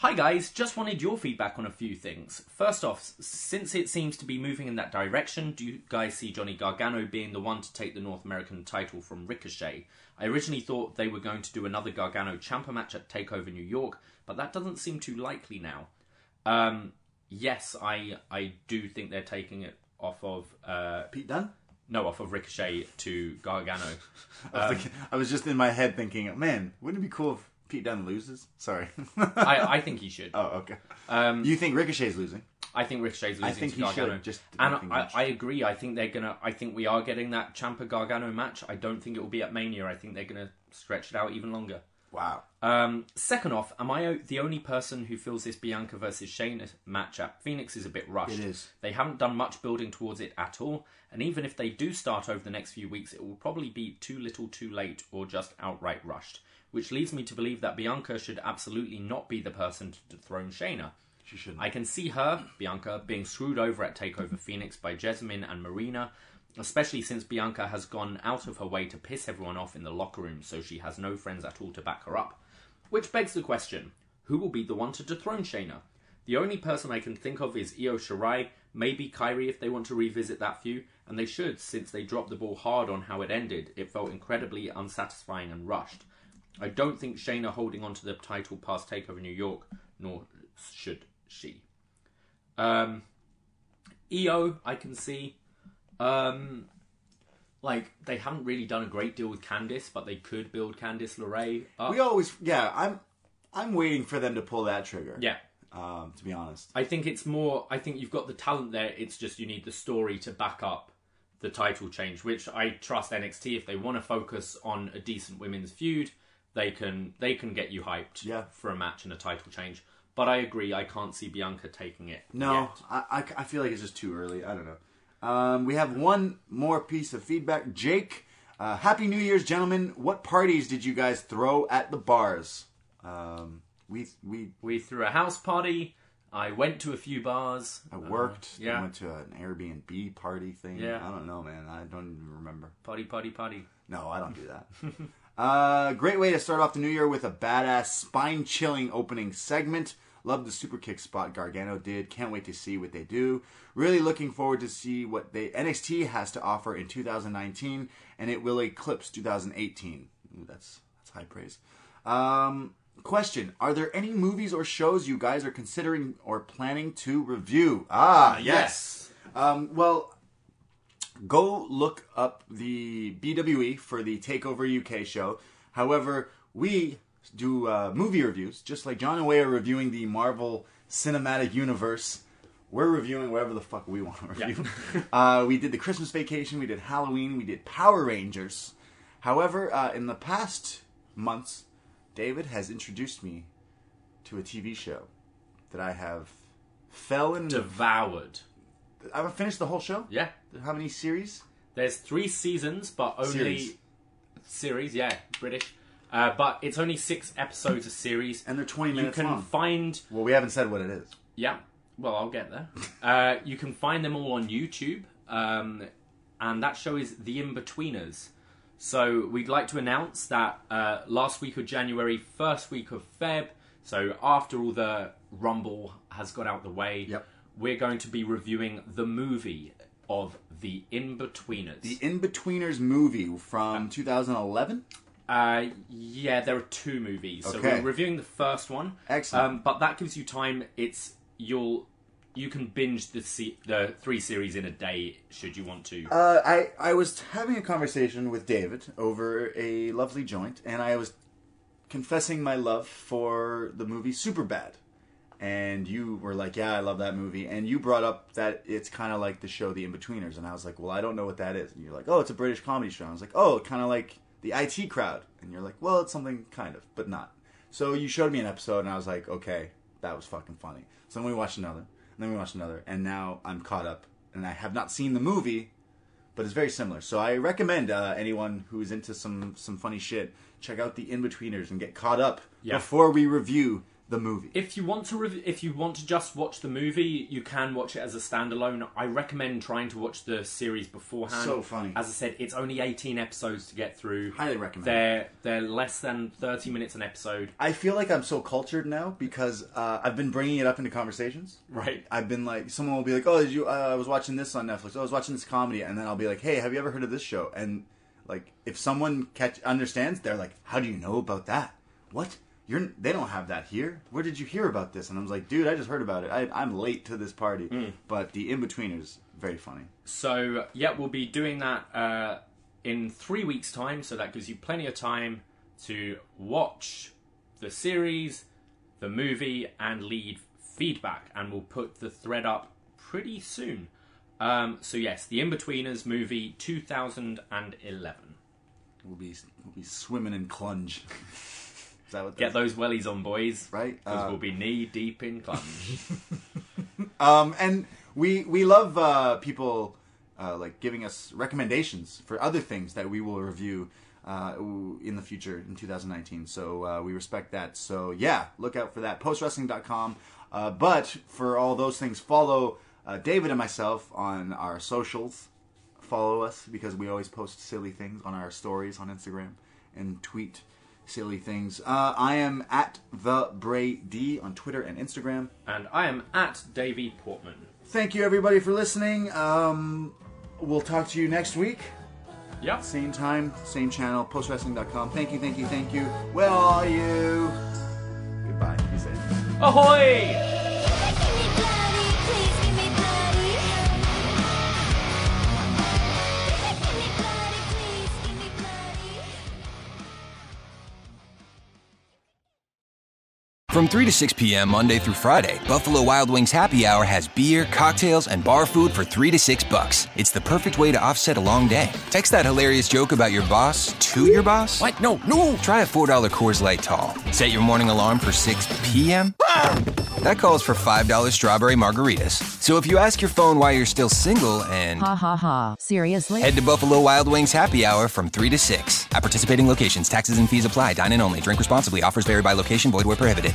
Hi guys, just wanted your feedback on a few things. First off, since it seems to be moving in that direction, do you guys see Johnny Gargano being the one to take the North American title from Ricochet? I originally thought they were going to do another Gargano Ciampa match at Takeover New York, but that doesn't seem too likely now. Um, yes, I I do think they're taking it off of uh, Pete Dunne. no off of Ricochet to Gargano. I was, thinking- I was just in my head thinking, man, wouldn't it be cool if Pete Dunne loses? Sorry. I, I think he should. oh, okay. Um, you think Ricochet's losing? I think Ricochet's losing I think to he Gargano. should, just and I. I agree. I think they're gonna. I think we are getting that Ciampa Gargano match. I don't think it will be at Mania. I think they're gonna stretch it out even longer. Wow. Um, second off, am I o- the only person who feels this Bianca versus Shayna matchup? Phoenix is a bit rushed? It is. They haven't done much building towards it at all, and even if they do start over the next few weeks, it will probably be too little, too late, or just outright rushed. Which leads me to believe that Bianca should absolutely not be the person to dethrone Shayna. She shouldn't. I can see her, Bianca, being screwed over at TakeOver Phoenix by Jasmine and Marina, especially since Bianca has gone out of her way to piss everyone off in the locker room, so she has no friends at all to back her up. Which begs the question who will be the one to dethrone Shayna? The only person I can think of is Io Shirai, maybe Kairi if they want to revisit that feud, and they should, since they dropped the ball hard on how it ended. It felt incredibly unsatisfying and rushed. I don't think Shayna holding on to the title past Takeover New York, nor should she. Um, Io, I can see. Um, like they haven't really done a great deal with Candice, but they could build Candice LeRae up. we always, yeah. I'm, I'm waiting for them to pull that trigger. yeah, Um, to be honest. I think it's more. I think you've got the talent there. It's just you need the story to back up the title change, which I trust NXT if they want to focus on a decent women's feud, they can they can get you hyped Yeah. for a match and a title change. But I agree, I can't see Bianca taking it. No. I, I, I feel like it's just too early. I don't know. Um, we have one more piece of feedback. Jake, uh, Happy New Year's, gentlemen. What parties did you guys throw at the bars? Um, we we we threw a house party. I went to a few bars. I worked. Uh, yeah. I went to an Airbnb party thing. Yeah. I don't know, man. I don't even remember. Party, party, party. No, I don't do that. uh, great way to start off the new year with a badass, spine chilling opening segment. Love the super kick spot Gargano did. Can't wait to see what they do. Really looking forward to see what they NXT has to offer in 2019, and it will eclipse 2018. Ooh, that's that's high praise. Um, question: Are there any movies or shows you guys are considering or planning to review? Ah, yes. Um, well, go look up the BWE for the Takeover UK show. However, we do uh, movie reviews, just like John and Wai are reviewing the Marvel Cinematic Universe. We're reviewing whatever the fuck we want to review. uh, we did the Christmas Vacation, we did Halloween, we did Power Rangers. However, uh, in the past months, David has introduced me to a TV show that I have fell in. Devoured. I haven't finished the whole show. Yeah. How many series? There's three seasons, but only Series. series. Yeah, British. Uh, but it's only six episodes a series, And they're 20 minutes you can long. find. Well, we haven't said what it is. Yeah, well, I'll get there. uh, you can find them all on YouTube, um, and that show is The Inbetweeners. So we'd like to announce that uh, last week of January, first week of Feb, so after all the rumble has got out the way, Yep. we're going to be reviewing the movie of The Inbetweeners. The Inbetweeners movie from 2011. Uh, yeah, there are two movies. So Okay. we're reviewing the first one. Excellent. Um, but that gives you time. It's you'll you can binge the se- the three series in a day should you want to. Uh, I I was having a conversation with David over a lovely joint, and I was confessing my love for the movie Superbad. And you were like, "Yeah, I love that movie." And you brought up that it's kind of like the show The Inbetweeners, and I was like, "Well, I don't know what that is." And you're like, "Oh, it's a British comedy show." And I was like, "Oh, kind of like the IT Crowd." And you're like, "Well, it's something kind of, but not." So you showed me an episode, and I was like, "Okay, that was fucking funny." So then we watched another, and then we watched another, and now I'm caught up, and I have not seen the movie, but it's very similar. So I recommend uh, anyone who's into some some funny shit check out the Inbetweeners and get caught up Yeah. before we review the movie. If you want to rev- if you want to just watch the movie, you can watch it as a standalone. I recommend trying to watch the series beforehand. So funny. As I said, it's only 18 episodes to get through. Highly recommend. They're they're less than 30 minutes an episode. I feel like I'm so cultured now because uh, I've been bringing it up into conversations. Right. I've been like, someone will be like, "Oh, you? Uh, I was watching this on Netflix. Oh, I was watching this comedy," and then I'll be like, "Hey, have you ever heard of this show?" And like, if someone catch understands, they're like, "How do you know about that? What? You're they don't have that here. Where did you hear about this?" And I was like, "Dude, I just heard about it. I, I'm late to this party." But the Inbetweeners, very funny. So yeah, we'll be doing that uh, in three weeks' time. So that gives you plenty of time to watch the series, the movie, and leave feedback. And we'll put the thread up pretty soon. Um, so yes, the Inbetweeners movie, 2011. We'll be we'll be swimming in clunge. Is that what? Get those wellies on, boys. Right, Because uh, we'll be knee deep in clunge. Um, and we we love uh, people uh, like giving us recommendations for other things that we will review uh, in the future in 2019. So uh, we respect that. So yeah, look out for that. Postwrestling.com. Uh, but for all those things, follow uh, David and myself on our socials. Follow us because we always post silly things on our stories on Instagram and tweet silly things. Uh, I am at the Bray D on Twitter and Instagram. and I am at Davie Portman. Thank you everybody for listening. Um, we'll talk to you next week. Yep. Same time, same channel, postwrestling.com. Thank you, thank you, thank you. Where are you? Goodbye. Be safe. Ahoy! From 3 to 6 p.m. Monday through Friday, Buffalo Wild Wings Happy Hour has beer, cocktails, and bar food for 3 to 6 bucks. It's the perfect way to offset a long day. Text that hilarious joke about your boss to your boss. What? No, no. Try a $4 Coors Light Tall. Set your morning alarm for 6 p.m. Ah! That calls for $5 strawberry margaritas. So if you ask your phone why you're still single and Ha ha ha. Seriously? Head to Buffalo Wild Wings Happy Hour from 3 to 6. At participating locations, taxes and fees apply. Dine in only. Drink responsibly. Offers vary by location. Void where prohibited.